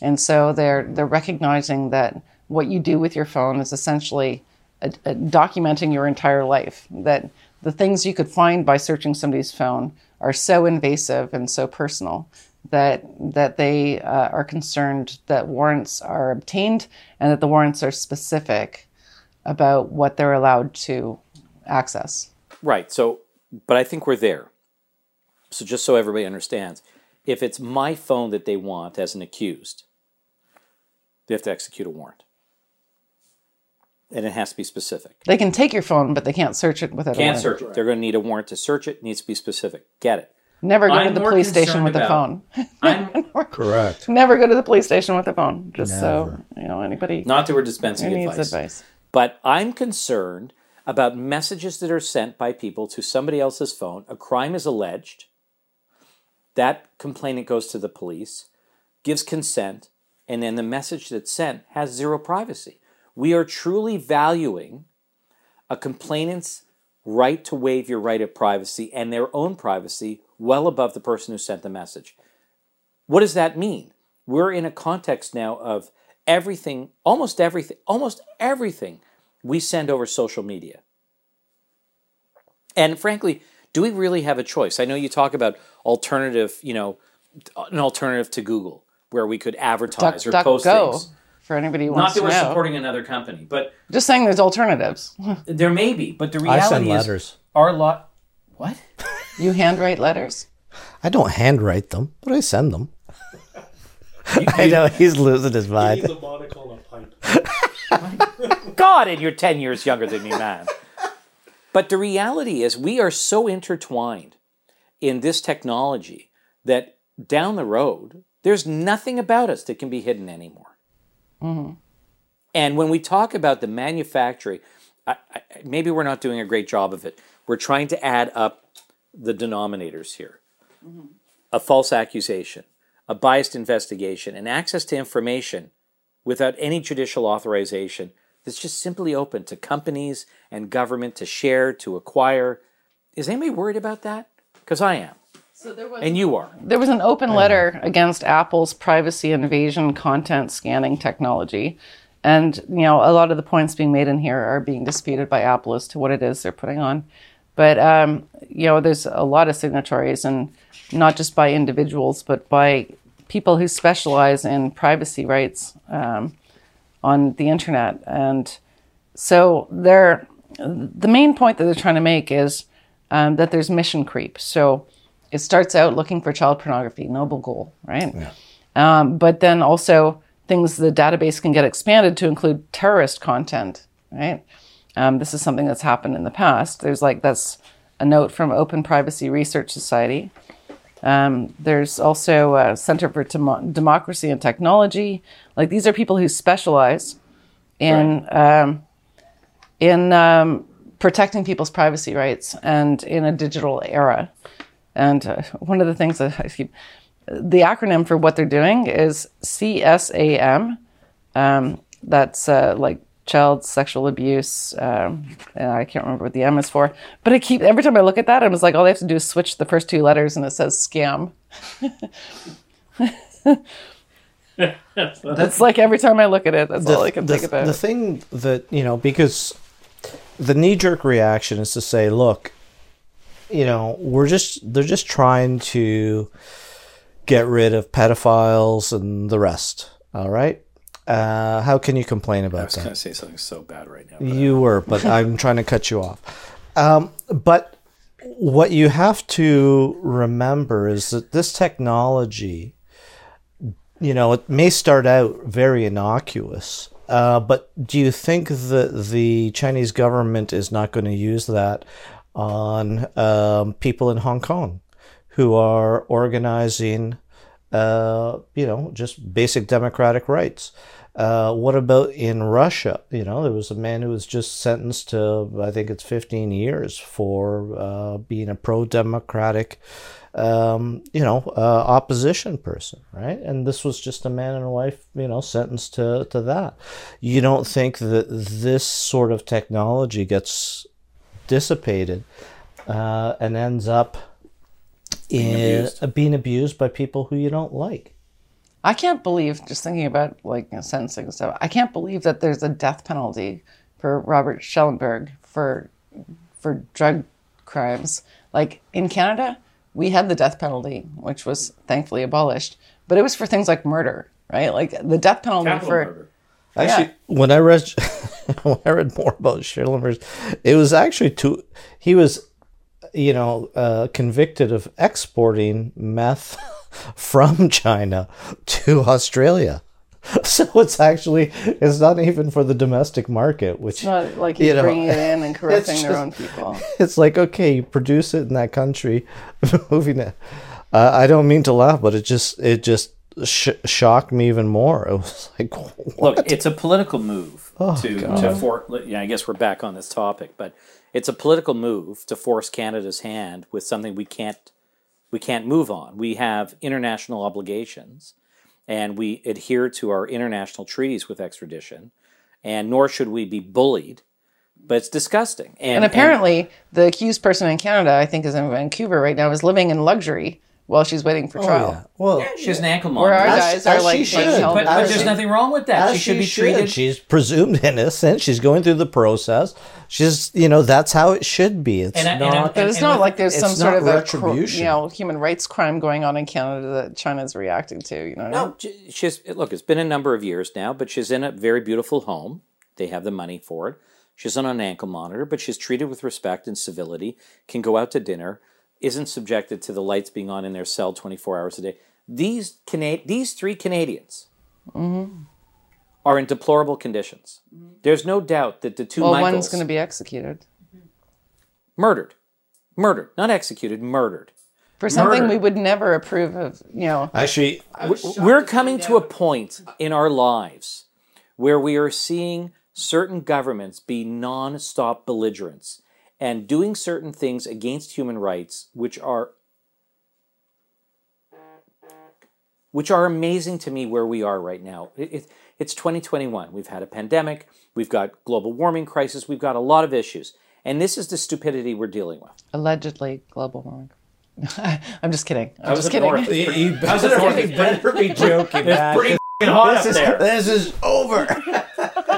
and so they're they're recognizing that what you do with your phone is essentially a, a documenting your entire life. That the things you could find by searching somebody's phone are so invasive and so personal that that they uh, are concerned that warrants are obtained and that the warrants are specific about what they're allowed to access. Right. So, but I think we're there. So, just so everybody understands, if it's my phone that they want as an accused, they have to execute a warrant. And it has to be specific. They can take your phone, but they can't search it without a Can't warrant. search it. They're going to need a warrant to search it. It needs to be specific. Get it. Never go I'm to the police station with a phone. I'm Correct. Never go to the police station with a phone. Just so you know, anybody not that we're who dispensing needs advice. advice. But I'm concerned about messages that are sent by people to somebody else's phone. A crime is alleged. That complainant goes to the police, gives consent, and then the message that's sent has zero privacy. We are truly valuing a complainant's right to waive your right of privacy and their own privacy well above the person who sent the message. What does that mean? We're in a context now of everything, almost everything, almost everything we send over social media. And frankly, do we really have a choice? I know you talk about alternative, you know, an alternative to Google where we could advertise Duck, or duck, post go. things. For anybody who Not that to we're know. supporting another company, but Just saying, there's alternatives. there may be. But the I reality send is, letters. our lot. What? you handwrite letters. I don't handwrite them, but I send them. I know he's losing his He's mind. a monocle and a pipe. God, and you're 10 years younger than me, man. but the reality is, we are so intertwined in this technology that down the road, there's nothing about us that can be hidden anymore. Mm-hmm. And when we talk about the manufacturing, I, I, maybe we're not doing a great job of it. We're trying to add up the denominators here mm-hmm. a false accusation, a biased investigation, and access to information without any judicial authorization that's just simply open to companies and government to share, to acquire. Is anybody worried about that? Because I am. And you are. There was an open letter against Apple's privacy invasion content scanning technology. And, you know, a lot of the points being made in here are being disputed by Apple as to what it is they're putting on. But, um, you know, there's a lot of signatories, and not just by individuals, but by people who specialize in privacy rights um, on the internet. And so they're, the main point that they're trying to make is um, that there's mission creep. So it starts out looking for child pornography, noble goal, right? Um, but then also things the database can get expanded to include terrorist content, right? Um, this is something that's happened in the past. There's like that's a note from Open Privacy Research Society. Um, there's also a Center for Demo- Democracy and Technology. Like these are people who specialize in um, in um, protecting people's privacy rights and in a digital era. And uh, one of the things that I keep the acronym for what they're doing is CSAM. Um, that's uh, like child sexual abuse. Um, and I can't remember what the M is for. But I keep every time I look at that, I was like, all they have to do is switch the first two letters, and it says scam. that's like every time I look at it, that's all I can the, think about. the thing that you know because the knee-jerk reaction is to say look you know we're just they're just trying to get rid of pedophiles and the rest all right uh, how can you complain I about was that going to say something so bad right now. you were, but I'm trying to cut you off. Um, but what you have to remember is that this technology, you know, it may start out very innocuous, uh, but do you think that the Chinese government is not going to use that on um, people in Hong Kong who are organizing? uh, you know, just basic democratic rights. Uh, what about in Russia? You know, there was a man who was just sentenced to, I think it's 15 years for uh, being a pro democratic, um, you know, uh, opposition person, right? And this was just a man and a wife, you know, sentenced to, to that. You don't think that this sort of technology gets dissipated uh, and ends up in abused. being abused by people who you don't like. I can't believe, just thinking about like you know, sentencing and stuff, I can't believe that there's a death penalty for Robert Schellenberg for for drug crimes. Like in Canada, we had the death penalty, which was thankfully abolished, but it was for things like murder, right? Like the death penalty Capital for murder. Actually, when I read when I read more about Schellenberg, it was actually to he was, you know, uh, convicted of exporting meth from China to Australia. So it's actually it's not even for the domestic market, which it's not like he's You know, bringing it in and corrupting their just- own people. it's like okay, you produce it in that country, moving it. Uh, I don't mean to laugh, but it just it just sh- shocked me even more. It was like, what? Look, it's a political move Oh, to to for. Yeah, I guess we're back on this topic, but it's a political move to force Canada's hand with something we can't we can't move on. We have international obligations, and we adhere to our international treaties with extradition, and nor should we be bullied. But it's disgusting. And, And apparently, the accused person in Canada, I think, is in Vancouver right now, is living in luxury while she's waiting for oh, trial. Oh, yeah. Well, she has an ankle monitor. Where our monitor. As- guys are as like she being should. held But, but there's she- nothing wrong with that. as She should be treated. She's presumed innocent. She's going through the process. She's, you know, that's how it should be. It's And I- and I- not. But it's And not with- like there's some sort not of a cr- retribution. you know human rights crime going on in Canada that China's reacting to. You know, what I mean? No, j- she's look. It's been a number of years now, but she's in a very beautiful home. They have the money for it. She's on an ankle monitor, but she's treated with respect and civility. Can go out to dinner. Isn't subjected to the lights being on in their cell twenty four hours a day. These Cana- these three Canadians mm-hmm. are in deplorable conditions. Mm-hmm. There's no doubt that the two well, Michaels one's going to be executed. Mm-hmm. murdered, murdered, not executed, murdered. for something Murder. we would never approve of. You know, Actually, We're coming to a point in our lives where we are seeing certain governments be non-stop belligerents and doing certain things against human rights which are which are amazing to me where we are right now. It, it, it's 2021. We've had a pandemic, we've got global warming crisis, we've got a lot of issues. And this is the stupidity we're dealing with. allegedly global warming. I'm just kidding. I'm was just up kidding. north. you, you How's it north? you better be joking. man. pretty hot this, is, this is over.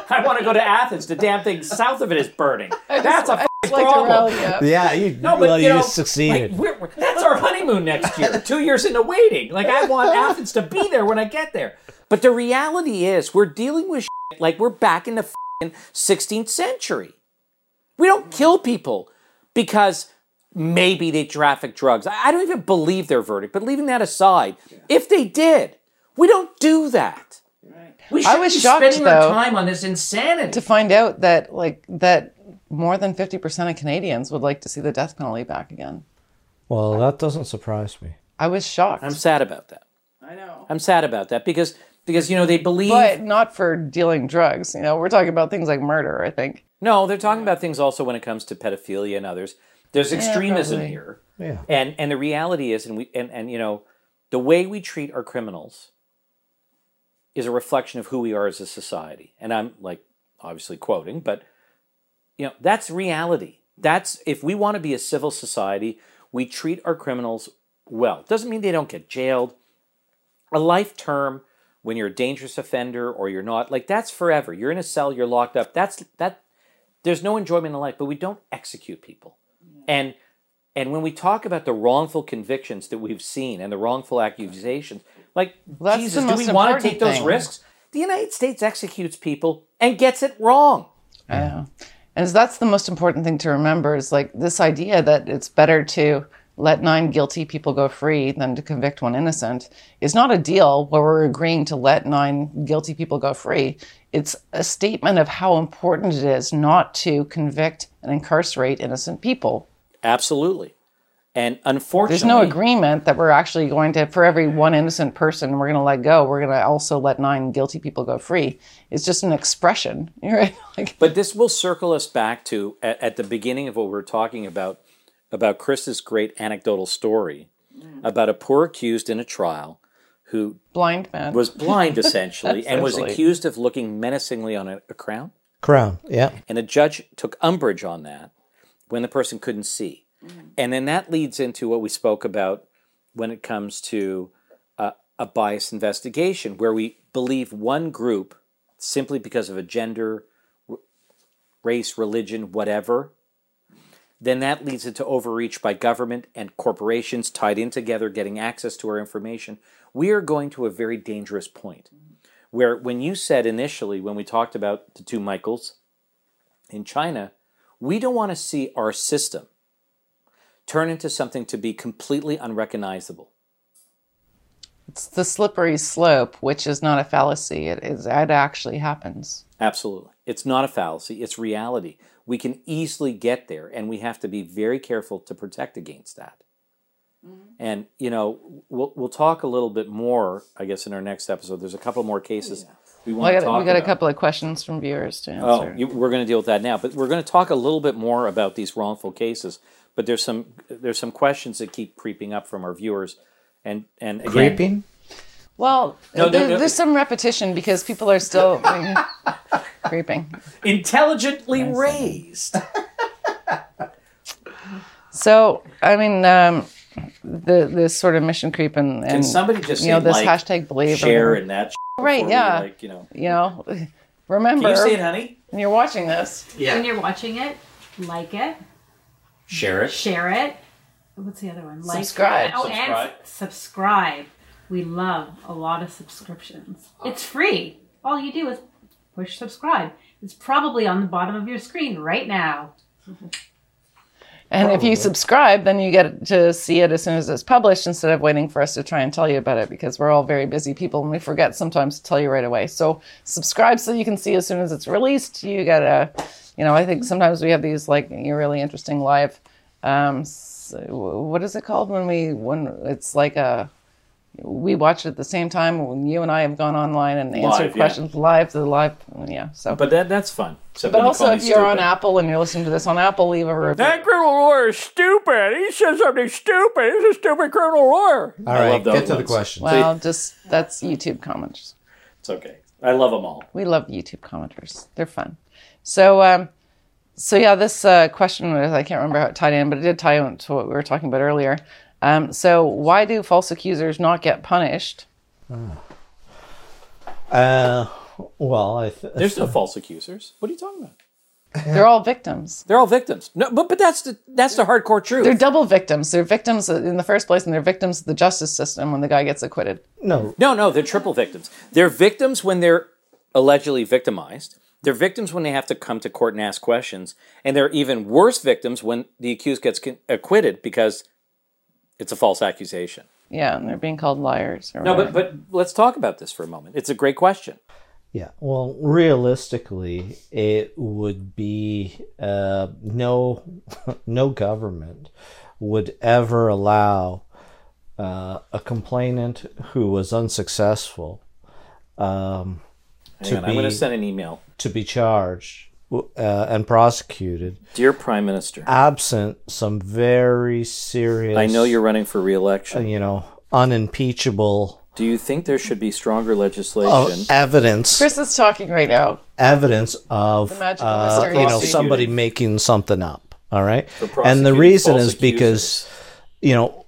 I want to go to Athens. The damn thing south of it is burning. That's a I f- like to problem. rally you up. Yeah, you, No, but well, you, you know, succeeded. like, we're, we're- that's our honeymoon next year. Two years into waiting. Like I want Athens to be there when I get there. But the reality is, we're dealing with shit like we're back in the f***ing 16th century. We don't kill people because maybe they traffic drugs. I I don't even believe their verdict. But leaving that aside, if they did, we don't do that. We I should was be shocked, spending our time on this insanity. to find out that like that more than 50% of Canadians would like to see the death penalty back again. well, that doesn't surprise me. I was shocked. I'm sad about that. I know. I'm sad about that because because you know they believe But not for dealing drugs. You know, we're talking about things like murder, I think. No, they're talking about things also when it comes to pedophilia and others. There's extremism probably. here. Yeah. And and the reality is and we and, and you know, the way we treat our criminals is a reflection of who we are as a society. And I'm like obviously quoting, but you know, that's reality. That's if we want to be a civil society, we treat our criminals well. Doesn't mean they don't get jailed. A life term when you're a dangerous offender or you're not, like that's forever. You're in a cell, you're locked up. That's that there's no enjoyment in life, but we don't execute people. And and when we talk about the wrongful convictions that we've seen and the wrongful accusations, like That's Jesus, do we want to take those risks? The United States executes people and gets it wrong. I And that's the most important thing to remember is like this idea that it's better to let nine guilty people go free than to convict one innocent is not a deal where we're agreeing to let nine guilty people go free. It's a statement of how important it is not to convict and incarcerate innocent people. Absolutely. And unfortunately, There's no agreement that we're actually going to, for every one innocent person we're going to let go, we're going to also let nine guilty people go free. It's just an expression, right? Like, But this will circle us back to at, at the beginning of what we were talking about about Chris's great anecdotal story mm. about a poor accused in a trial who blind man. was blind essentially and was accused of looking menacingly on a, a crown. Crown, yeah. And the judge took umbrage on that when the person couldn't see. And then that leads into what we spoke about when it comes to uh, a bias investigation, where we believe one group simply because of a gender, r- race, religion, whatever. Then that leads into overreach by government and corporations tied in together, getting access to our information. We are going to a very dangerous point where, when you said initially, when we talked about the two Michaels, in China, we don't want to see our system turn into something to be completely unrecognizable. It's the slippery slope, which is not a fallacy. It is. It actually happens. Absolutely. It's not a fallacy, it's reality. We can easily get there, and we have to be very careful to protect against that. Mm-hmm. And, you know, we'll, we'll talk a little bit more, I guess, in our next episode. There's a couple more cases oh, we want Well, I got, talk we got a couple of questions from viewers to Oh, answer. you, we're going to deal with that now, but we're going to talk a little bit more about these wrongful cases. But there's some there's some questions that keep creeping up from our viewers, and and again, Creeping? well, No, no, there- no. there's some repetition because people are still creeping. intelligently raised. So, I mean, um, the this sort of mission creep and, and Can somebody just you know this like, hashtag believe share whatever. and that? Right, yeah. Like you know, you know, remember can you say it, honey? when you're watching this. yeah. When you're watching it, like it, Share it. share it. What's the other one? Like Subscribe. Oh, Subscribe. and subscribe. We love a lot of subscriptions. Oh. It's free. All you do is push subscribe. It's probably on the bottom of your screen right now. And if you subscribe, then you get to see it as soon as it's published instead of waiting for us to try and tell you about it because we're all very busy people and we forget sometimes to tell you right away. So subscribe so you can see as soon as it's released. You get a, you know, I think sometimes we have these like really interesting live um, it's what is it called when we when it's like a we watch it at the same time when you and I have gone online and answered Live, yeah. questions live the live yeah so But that that's fun. So but also if you're on Apple and you're listening to this on Apple leave a review That criminal lawyer is stupid. He said something stupid. He's a stupid criminal lawyer. all right I right, get to the question. well just that's YouTube comments It's okay. I love them all. we love YouTube commenters they're fun so um so yeah this uh, question was I can't remember how it tied in but it did tie into what we were talking about earlier um, so why do false accusers not get punished Uh, well, I th- There's no false accusers. What are you talking about? They're all victims They're all victims. No, but but that's the that's the hardcore truth. They're double victims. They're victims in the first place, and they're victims of the justice system when the guy gets acquitted. no. No, no, they're triple victims. They're victims when they're allegedly victimized. They're victims when they have to come to court and ask questions, and they're even worse victims when the accused gets acquitted because it's a false accusation. Yeah, and they're being called liars. Or No, whatever. but but let's talk about this for a moment. It's a great question. Yeah. Well, realistically, it would be uh, no no government would ever allow uh, a complainant who was unsuccessful um, to on, I'm going to send an email. to be charged uh, and prosecuted Dear Prime Minister, absent some very serious. I know you're running for re-election. you know unimpeachable Do you think there should be stronger legislation? uh, evidence. Chris is talking right now. evidence of uh, you know somebody making something up all right? And the reason is because you know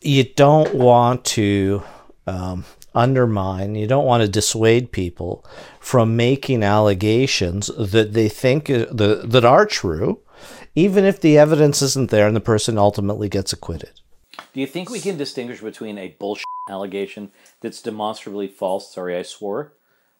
you don't want to um, undermine you don't want to dissuade people from making allegations that they think uh, the, that are true even if the evidence isn't there and the person ultimately gets acquitted. Do you think we can distinguish between a bullshit allegation that's demonstrably false? Sorry, I swore,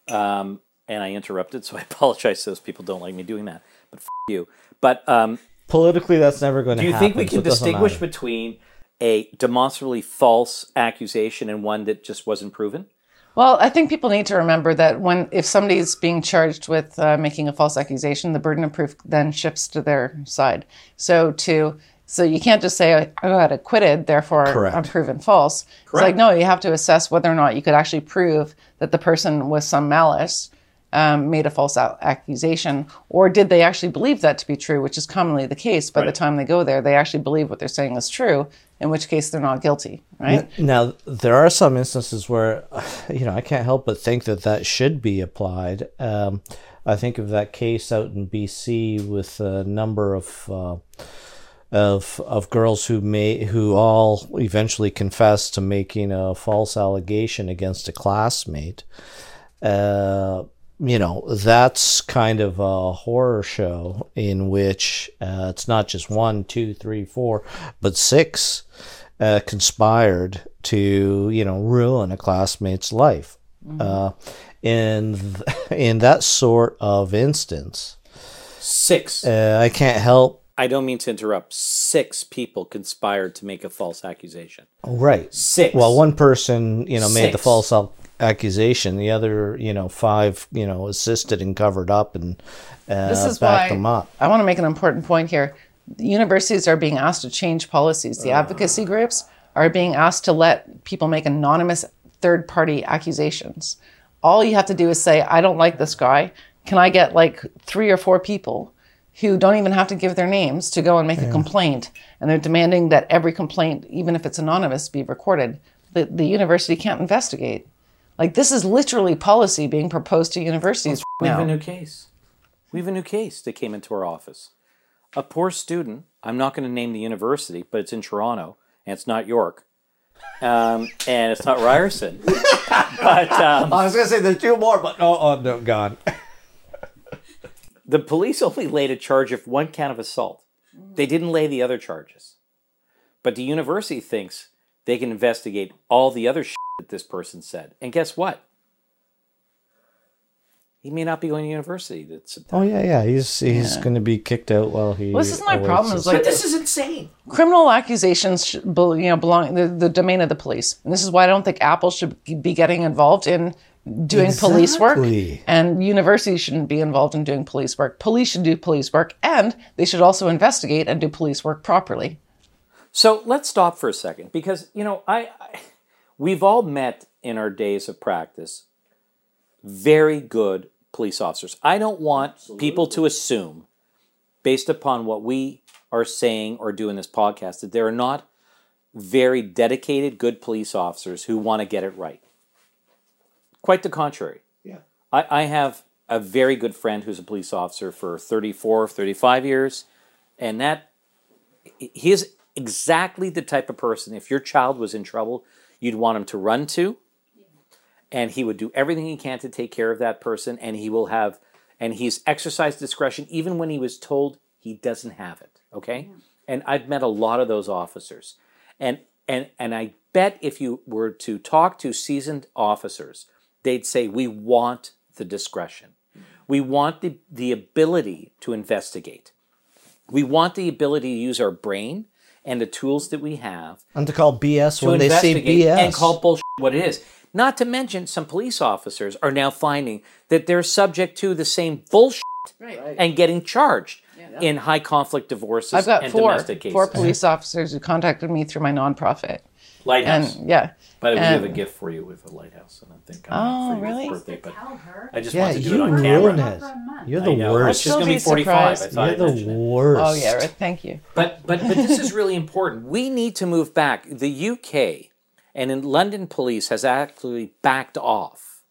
um, and I interrupted, so I apologize. Those people don't like me doing that, but f- you. But um, politically that's never going to do you happen think we can it doesn't distinguish between a demonstrably false accusation and one that just wasn't proven? Well, I think people need to remember that when if somebody's being charged with uh, making a false accusation, the burden of proof then shifts to their side. So to so you can't just say I got acquitted, therefore Correct. I'm proven false. It's like no, you have to assess whether or not you could actually prove that the person with some malice um, made a false accusation, or did they actually believe that to be true, which is commonly the case. By the time they go there, they actually believe what they're saying is true, in which case they're not guilty, right? Now, there are some instances where, you know, I can't help but think that that should be applied. Um, I think of that case out in BC with a number of uh, of of girls who may who all eventually confessed to making a false allegation against a classmate. Uh, you know, that's kind of a horror show in which uh, it's not just one, two, three, four, but six uh, conspired to, you know, ruin a classmate's life. Uh, in th- in that sort of instance, Six. uh, I can't help. I don't mean to interrupt. Six people conspired to make a false accusation. Right. Six. Well, one person, you know, made the false accusation. The other, you know, five, you know, assisted and covered up and uh, This is backed why them up. I want to make an important point here. Universities are being asked to change policies. The advocacy groups are being asked to let people make anonymous third party accusations. All you have to do is say, I don't like this guy. Can I get like three or four people who don't even have to give their names to go and make a complaint? And they're demanding that every complaint, even if it's anonymous, be recorded. The, the university can't investigate. Like, this is literally policy being proposed to universities We have now. a new case. We have a new case that came into our office. A poor student, I'm not going to name the university, but it's in Toronto, and it's not York. Um, and it's not Ryerson. but um, I was gonna say there's two more, but oh, oh no, gone. the police only laid a charge of one count of assault. Mm. They didn't lay the other charges. But the university thinks they can investigate all the other shit that this person said. And guess what? He may not be going to university. That's Oh yeah, yeah. He's he's gonna be kicked out while he. Well, this is my problem. his- Is like is insane. criminal accusations, sh- bel- you know, belong the, the domain of the police, and this is why I don't think Apple should be getting involved in doing police work, and universities shouldn't be involved in doing police work. Police should do police work, and they should also investigate and do police work properly. So let's stop for a second because you know I, I we've all met in our days of practice very good police officers. I don't want people to assume based upon what we are saying or do in this podcast that there are not very dedicated good police officers who want to get it right. Quite the contrary. Yeah. I, I have a very good friend who's a police officer for 34, 35 years, and that he is exactly the type of person, if your child was in trouble, you'd want him to run to, and he would do everything he can to take care of that person, and he will have, and he's exercised discretion even when he was told he doesn't have it. Okay, and I've met a lot of those officers, and and and I bet if you were to talk to seasoned officers, they'd say we want the discretion, we want the the ability to investigate, we want the ability to use our brain and the tools that we have And to call BS to when they say BS. and call bullshit what it is. Not to mention, some police officers are now finding that they're subject to the same bullshit and getting charged in high conflict divorces I've got and four domestic cases. four police officers who contacted me through my nonprofit, Lighthouse. and yeah, By the way, we have a gift for you with a lighthouse, and I think Oh, I'm for your really? birthday, but Tell her. I just yeah, want to do you it on ruined camera. it. For a. You're the worst. She's going to be be 45. I surprised. thought You're the mention it. worst. oh yeah, right, thank you. But but but this is really important. We need to move back. The UK and in London police has actually backed off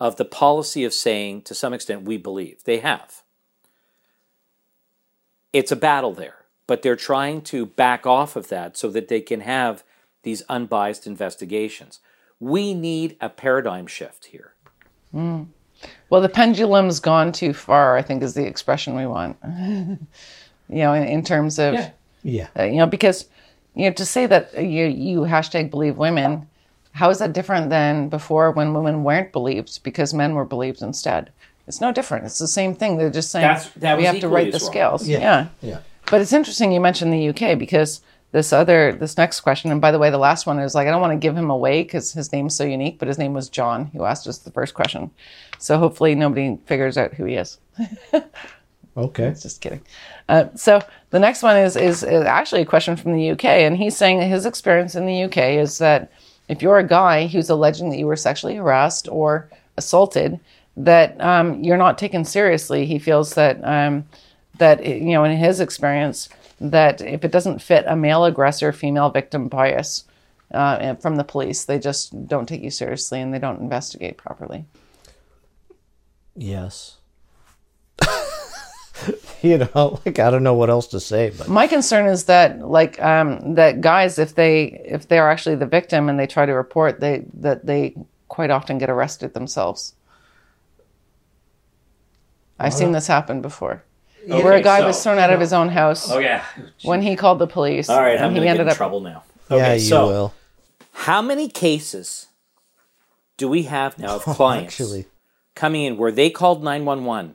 of the policy of saying to some extent we believe. They have. It's a battle there, but they're trying to back off of that so that they can have these unbiased investigations. We need a paradigm shift here. Well, the pendulum's gone too far. I think is the expression we want. you know, in, in terms of Yeah. uh, you know because you know to say that you you hashtag believe women how is that different than before when women weren't believed because men were believed instead it's no different it's the same thing they're just saying that we have to equally write the wrong. scales Yeah. yeah. Yeah. but it's interesting you mentioned the uk because this other this next question and by the way the last one is like i don't want to give him away because his name's so unique but his name was john who asked us the first question so hopefully nobody figures out who he is Okay. just kidding. Uh, so the next one is, is is actually a question from the UK, and he's saying that his experience in the UK is that if you're a guy who's alleging that you were sexually harassed or assaulted, that um, you're not taken seriously. He feels that um, that you know, in his experience, that if it doesn't fit a male aggressor, female victim bias uh, from the police, they just don't take you seriously and they don't investigate properly. Yes. you know, like I don't know what else to say, but My concern is that like um, that guys, if they if they are actually the victim and they try to report, they that they quite often get arrested themselves. I've seen this happen before, where a guy so- was thrown out of his own house Oh yeah. when he called the police. All right, and I'm he going to get in up. trouble now. yeah, you so will. How many cases do we have now of clients Actually, coming in where they called 911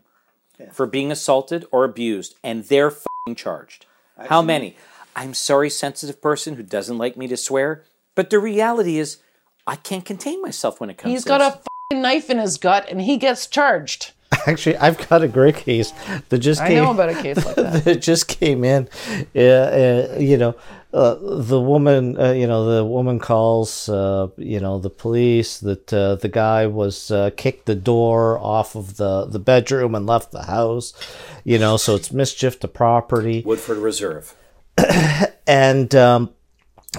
for being assaulted or abused and they're fing charged? How many? I'm sorry, sensitive person who doesn't like me to swear, but the reality is I can't contain myself when it comes He's to got this. a f***ing knife in his gut and he gets charged. actually, I've got a great case that just came I came. know about a case like that. that just came in. Uh, uh, you know, uh, the woman. Uh, you know, the woman calls. Uh, you know, the police that uh, the guy was uh, kicked the door off of the the bedroom and left the house. You know, so it's mischief to property. Woodford Reserve. and um,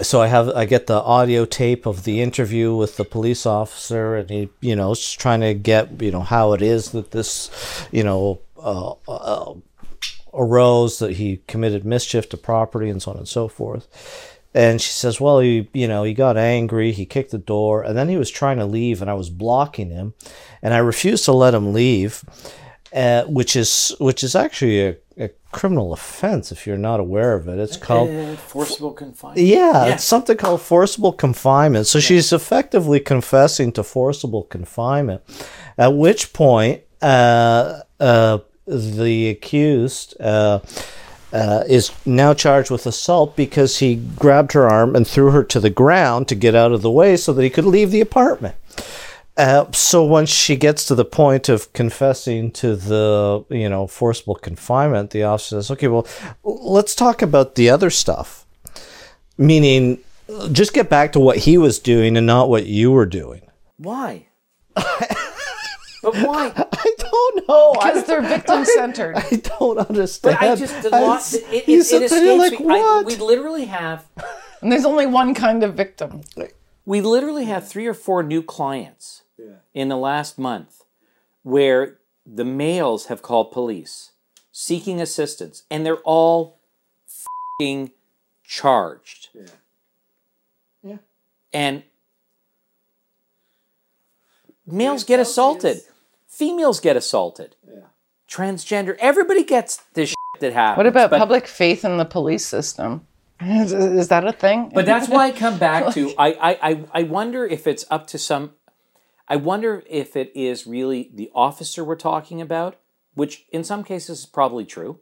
so I have I get the audio tape of the interview with the police officer, and he, you know, is trying to get you know how it is that this, you know, uh, uh, arose that he committed mischief to property and so on and so forth. And she says, "Well, he, you know, he got angry. He kicked the door, and then he was trying to leave, and I was blocking him, and I refused to let him leave, uh, which is which is actually a, a criminal offense if you're not aware of it. It's called Uh, forcible confinement. yeah, Yeah. it's something called forcible confinement. So she's effectively confessing to forcible confinement. At which point, uh, uh, the accused uh, uh, is now charged with assault because he grabbed her arm and threw her to the ground to get out of the way so that he could leave the apartment. Uh, so once she gets to the point of confessing to the you know forcible confinement, the officer says, "Okay, well, let's talk about the other stuff." Meaning, just get back to what he was doing and not what you were doing. Why? but why? I don't know. Because they're victim centered. I don't understand. But I just the I lot, s- it, it, it escapes like, me. I, what? we literally have And there's only one kind of victim. we literally have three or four new clients in the last month where the males have called police seeking assistance and they're all fing charged. Yeah. Yeah. And males get assaulted, females get assaulted, Yeah. transgender, everybody gets this shit that happens. What about but- public faith in the police system? Is, is that a thing? But that's why I come back to I, I, I, I wonder if it's up to some I wonder if it is really the officer we're talking about, which in some cases is probably true.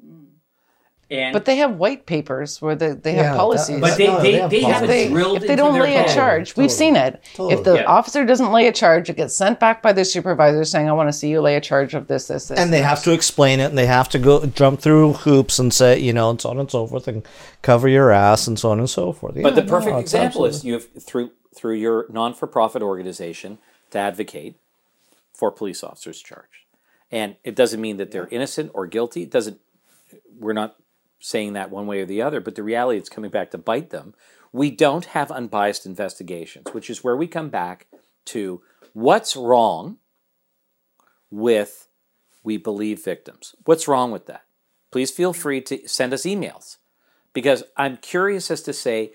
And But they have white papers where they, they have Yeah, that- policies. but they, No, they, they have they have policies. it they, drilled if they into don't their lay a head. charge, we've seen it. If the Yeah. officer doesn't lay a charge, it gets sent back by the supervisor saying, "I want to see you lay a charge of this, this, this." and they have to explain it and they have to go jump through hoops and say you know and so on and so forth and cover your ass and so on and so forth But the Yeah, perfect no, it's example is you have through through your non-for-profit organization to advocate for police officers charged. And it doesn't mean that they're innocent or guilty. It doesn't we're not saying that one way or the other, but the reality it's coming back to bite them. We don't have unbiased investigations, which is where we come back to what's wrong with we believe victims. What's wrong with that? Please feel free to send us emails because I'm curious as to say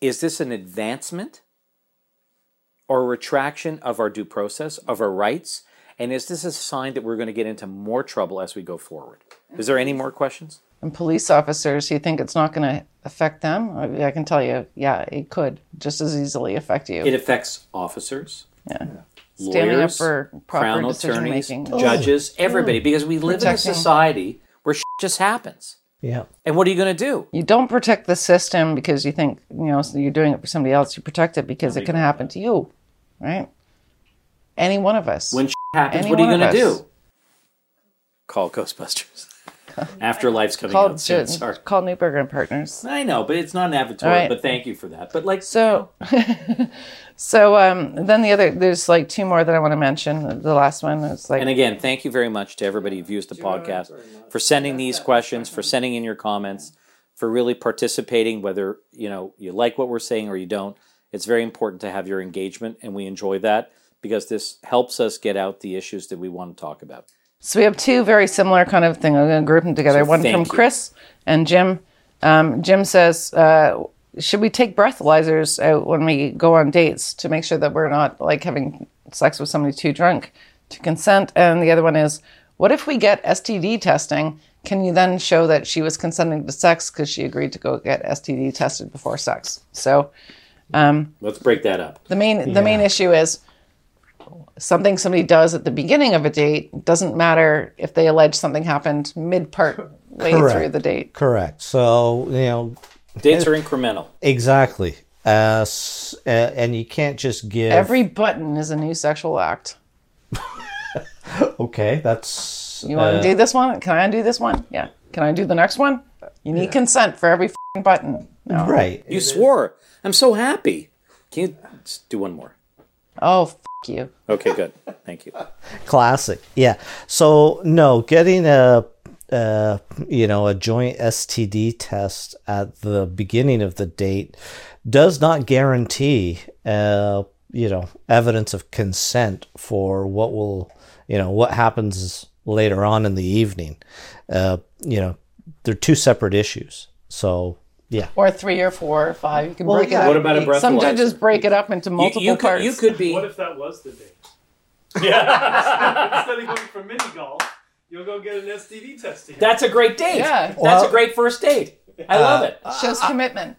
is this an advancement or a retraction of our due process, of our rights? And is this a sign that we're going to get into more trouble as we go forward? Is there any more questions? and police officers, you think it's not going to affect them? I, I can tell you, yeah, it could just as easily affect you. It affects officers, yeah. Standing up lawyers, for proper crown decision attorneys, making. judges, everybody, oh. because we live in a society where shit just happens. yeah And what are you going to do? You don't protect the system because you think, you know, so you're doing it for somebody else. You protect it because it can happen to you, right? Any one of us. When shit happens, Any what are you going to do? Call Ghostbusters. Afterlife's coming call, out soon. Sorry. call Neuberger and Partners. I know, but it's not an avatar. All right. But thank you for that. But like, So, so um, then the other, there's like two more that I want to mention. The last one is like, And again, thank you very much to everybody who views the podcast for sending these questions, for sending in your comments, for really participating, whether you know you like what we're saying or you don't. It's very important to have your engagement, and we enjoy that because this helps us get out the issues that we want to talk about. So we have two very similar kind of thing. I'm going to group them together. So One from you. Chris and Jim. Um, Jim says, uh, "Should we take breathalyzers out when we go on dates to make sure that we're not like having sex with somebody too drunk to consent?" And the other one is, "What if we get STD testing? Can you then show that she was consenting to sex because she agreed to go get STD tested before sex?" So Let's break that up. the main the main issue is something somebody does at the beginning of a date doesn't matter if they allege something happened mid part way Correct. through the date. correct so you know Dates are incremental. exactly uh, uh, and you can't just give Every button is a new sexual act. okay that's You want uh, to do this one? Can I undo this one? Yeah. Can I do the next one? You need consent for every fing button. No. right You swore. I'm so happy. Can you do one more? Oh, f- you. Okay, good. Thank you. classic yeah so no getting a uh, you know a joint std test at the beginning of the date does not guarantee uh, you know evidence of consent for what will you know what happens later on in the evening uh, you know they're two separate issues so yeah Or three or four or five. You can Well, break yeah. it up. What about a breathalyzer? Some judges break it up into multiple you could, parts. you could be. What if that was the date? Yeah. Instead of going for mini golf, you'll go get an STD test together. That's a great date. Yeah. That's Well- a great first date. I love it. Shows commitment.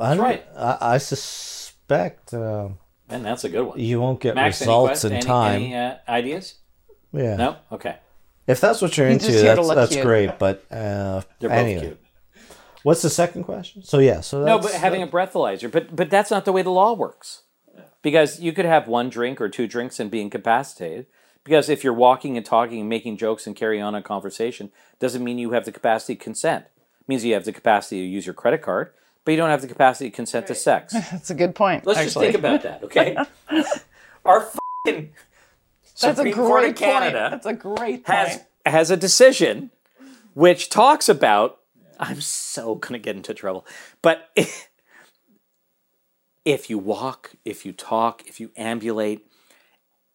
I, don't- right. I, I suspect uh, And that's a good one. you won't get Max, results quest- in time any uh, ideas? yeah No? Okay. If that's what you're into, just here to that's that's cute. great. But uh, They're both anyway, cute. What's the second question? So yeah, so No, but having a breathalyzer. But but that's not the way the law works. Because you could have one drink or two drinks and be incapacitated. Because if you're walking and talking and making jokes and carry on a conversation, doesn't mean you have the capacity to consent. It means you have the capacity to use your credit card. but you don't have the capacity to consent to sex. That's a good point. Let's actually. just think about that, okay? Our fucking That's a Supreme great Court of point. Canada That's a great has has a decision which talks about I'm so gonna get into trouble. But if you walk, if you talk, if you ambulate,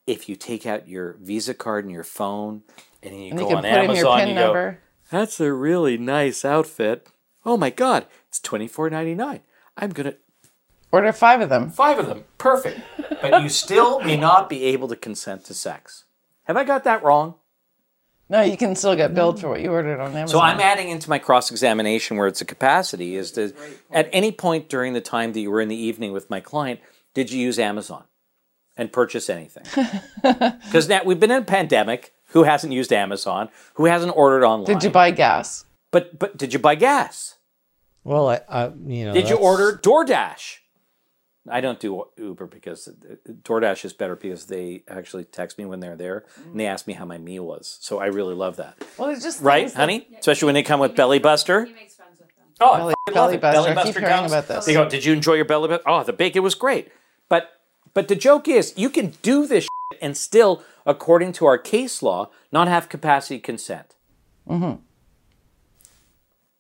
if you take out your Visa card and your phone and you And go you on Amazon, your PIN you go, number. That's a really nice outfit. Oh my god, it's twenty four ninety nine. I'm gonna Order five of them. five of them, perfect. But you still may not be able to consent to sex. Have I got that wrong? No, you can still get billed for what you ordered on Amazon. So I'm adding into my cross examination where it's a capacity is to at any point during the time that you were in the evening with my client, did you use Amazon and purchase anything? Because now we've been in a pandemic. Who hasn't used Amazon? Who hasn't ordered online? Did you buy gas? But but did you buy gas? Well, I, I you know. Did you order DoorDash? I don't do Uber because DoorDash is better because they actually text me when they're there and they ask me how my meal was. So I really love that. Well, it's just Right, things that- honey? Especially when they come with Belly Buster. He makes friends with them. Oh, I Belly- fucking Belly love. Buster. Belly I keep hearing comes. about this. They go, "Did you enjoy your belly buster? Oh, the bacon was great." But but the joke is, you can do this shit and still, according to our case law, not have capacity consent. Mm-hmm.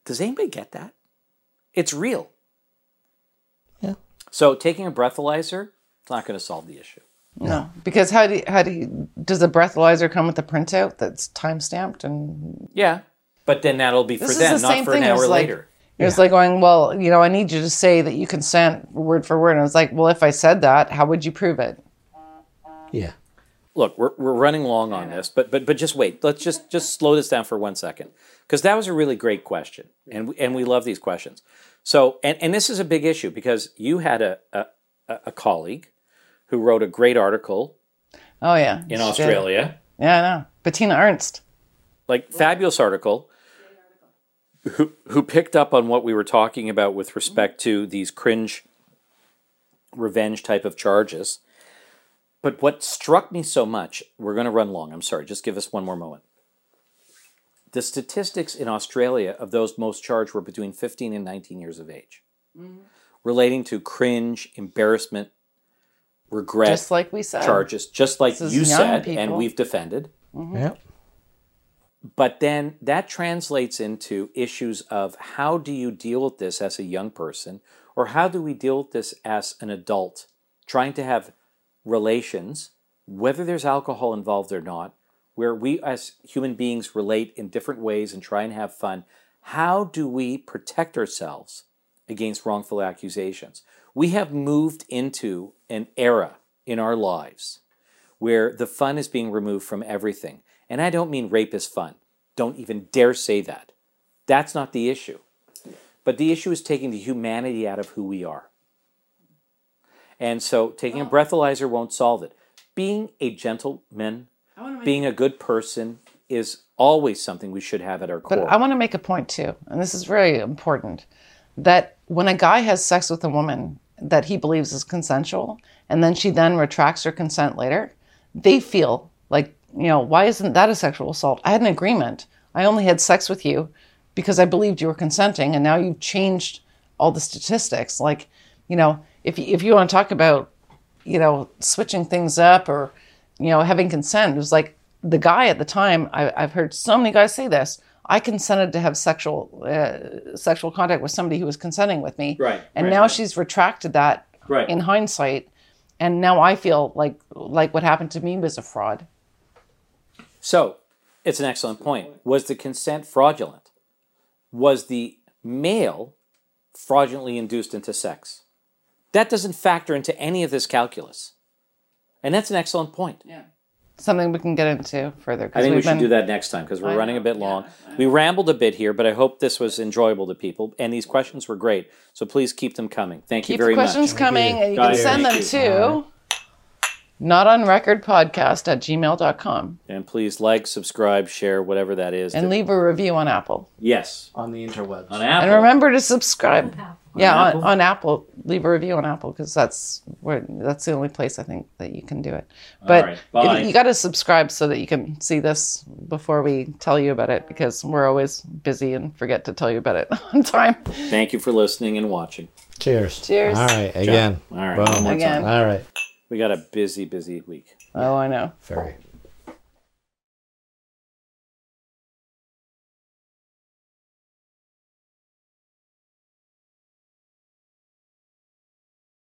Does anybody get that? It's real. Yeah. So taking a breathalyzer, it's not going to solve the issue. No, because how do you, how do you, does the breathalyzer come with a printout that's time stamped and Yeah, but then that'll be for them, the not for an hour like- later. it was like going, well, you know, I need you to say that you consent word for word. And I was like, well, if I said that, how would you prove it? Yeah. look we're, we're running long on this but but but just wait let's just just slow this down for one second because that was a really great question and we, and we love these questions so and, and this is a big issue because you had a, a a colleague who wrote a great article Oh yeah, in She did. australia Yeah, I know. Bettina Ernst. like fabulous article who who picked up on what we were talking about with respect to these cringe revenge type of charges but what struck me so much we're going to run long i'm sorry just give us one more moment the statistics in australia of those most charged were between 15 and 19 years of age. Mm-hmm. Relating to cringe embarrassment regret Just like we said. charges just like This you young said and we've defended. Mm-hmm. Yeah. but then that translates into issues of how do you deal with this as a young person or how do we deal with this as an adult trying to have relations whether there's alcohol involved or not where we as human beings relate in different ways and try and have fun how do we protect ourselves against wrongful accusations we have moved into an era in our lives where the fun is being removed from everything. And I don't mean rape is fun. Don't even dare say that. That's not the issue. But the issue is taking the humanity out of who we are. And so taking a oh. breathalyzer won't solve it. Being a gentleman, being a good person is always something we should have at our core. But. I want to make a point too, and this is very important, that when a guy has sex with a woman that he believes is consensual, and then she then retracts her consent later, they feel like, you know, why isn't that a sexual assault? I had an agreement. I only had sex with you because I believed you were consenting, and now you've changed all the statistics. Like, you know, if you, if you want to talk about, you know, switching things up or, you know, having consent, it was like the guy at the time. I, I've heard so many guys say this. I consented to have sexual uh, sexual contact with somebody who was consenting with me, Right, And right, now right. she's retracted that Right. in hindsight, and now I feel like like what happened to me was a fraud. So, it's an excellent point. Was the consent fraudulent? Was the male fraudulently induced into sex? That doesn't factor into any of this calculus. And that's an excellent point. Yeah. Something we can get into further. I because think we we've should been, do that next time because we're running a bit long. We rambled a bit here, but I hope this was enjoyable to people. And these questions were great. So please keep them coming. Thank you very much. Keep the questions much. coming, and you Got can it. send them Thank to not on record podcast at gmail.com And please like, subscribe, share, whatever that is. and leave a review on Apple. yes. On the interwebs. On Apple. And remember to subscribe. Yeah, Apple? on, on Apple. leave a review on Apple because that's where that's the only place I think that you can do it. But right, bye. if- you got to subscribe so that you can see this before we tell you about it because we're always busy and forget to tell you about it on time. Thank you for listening and watching. Cheers. Cheers. All right. Again. All right, Boom. Again. All right. We got a busy, busy week. Oh, I know. Very.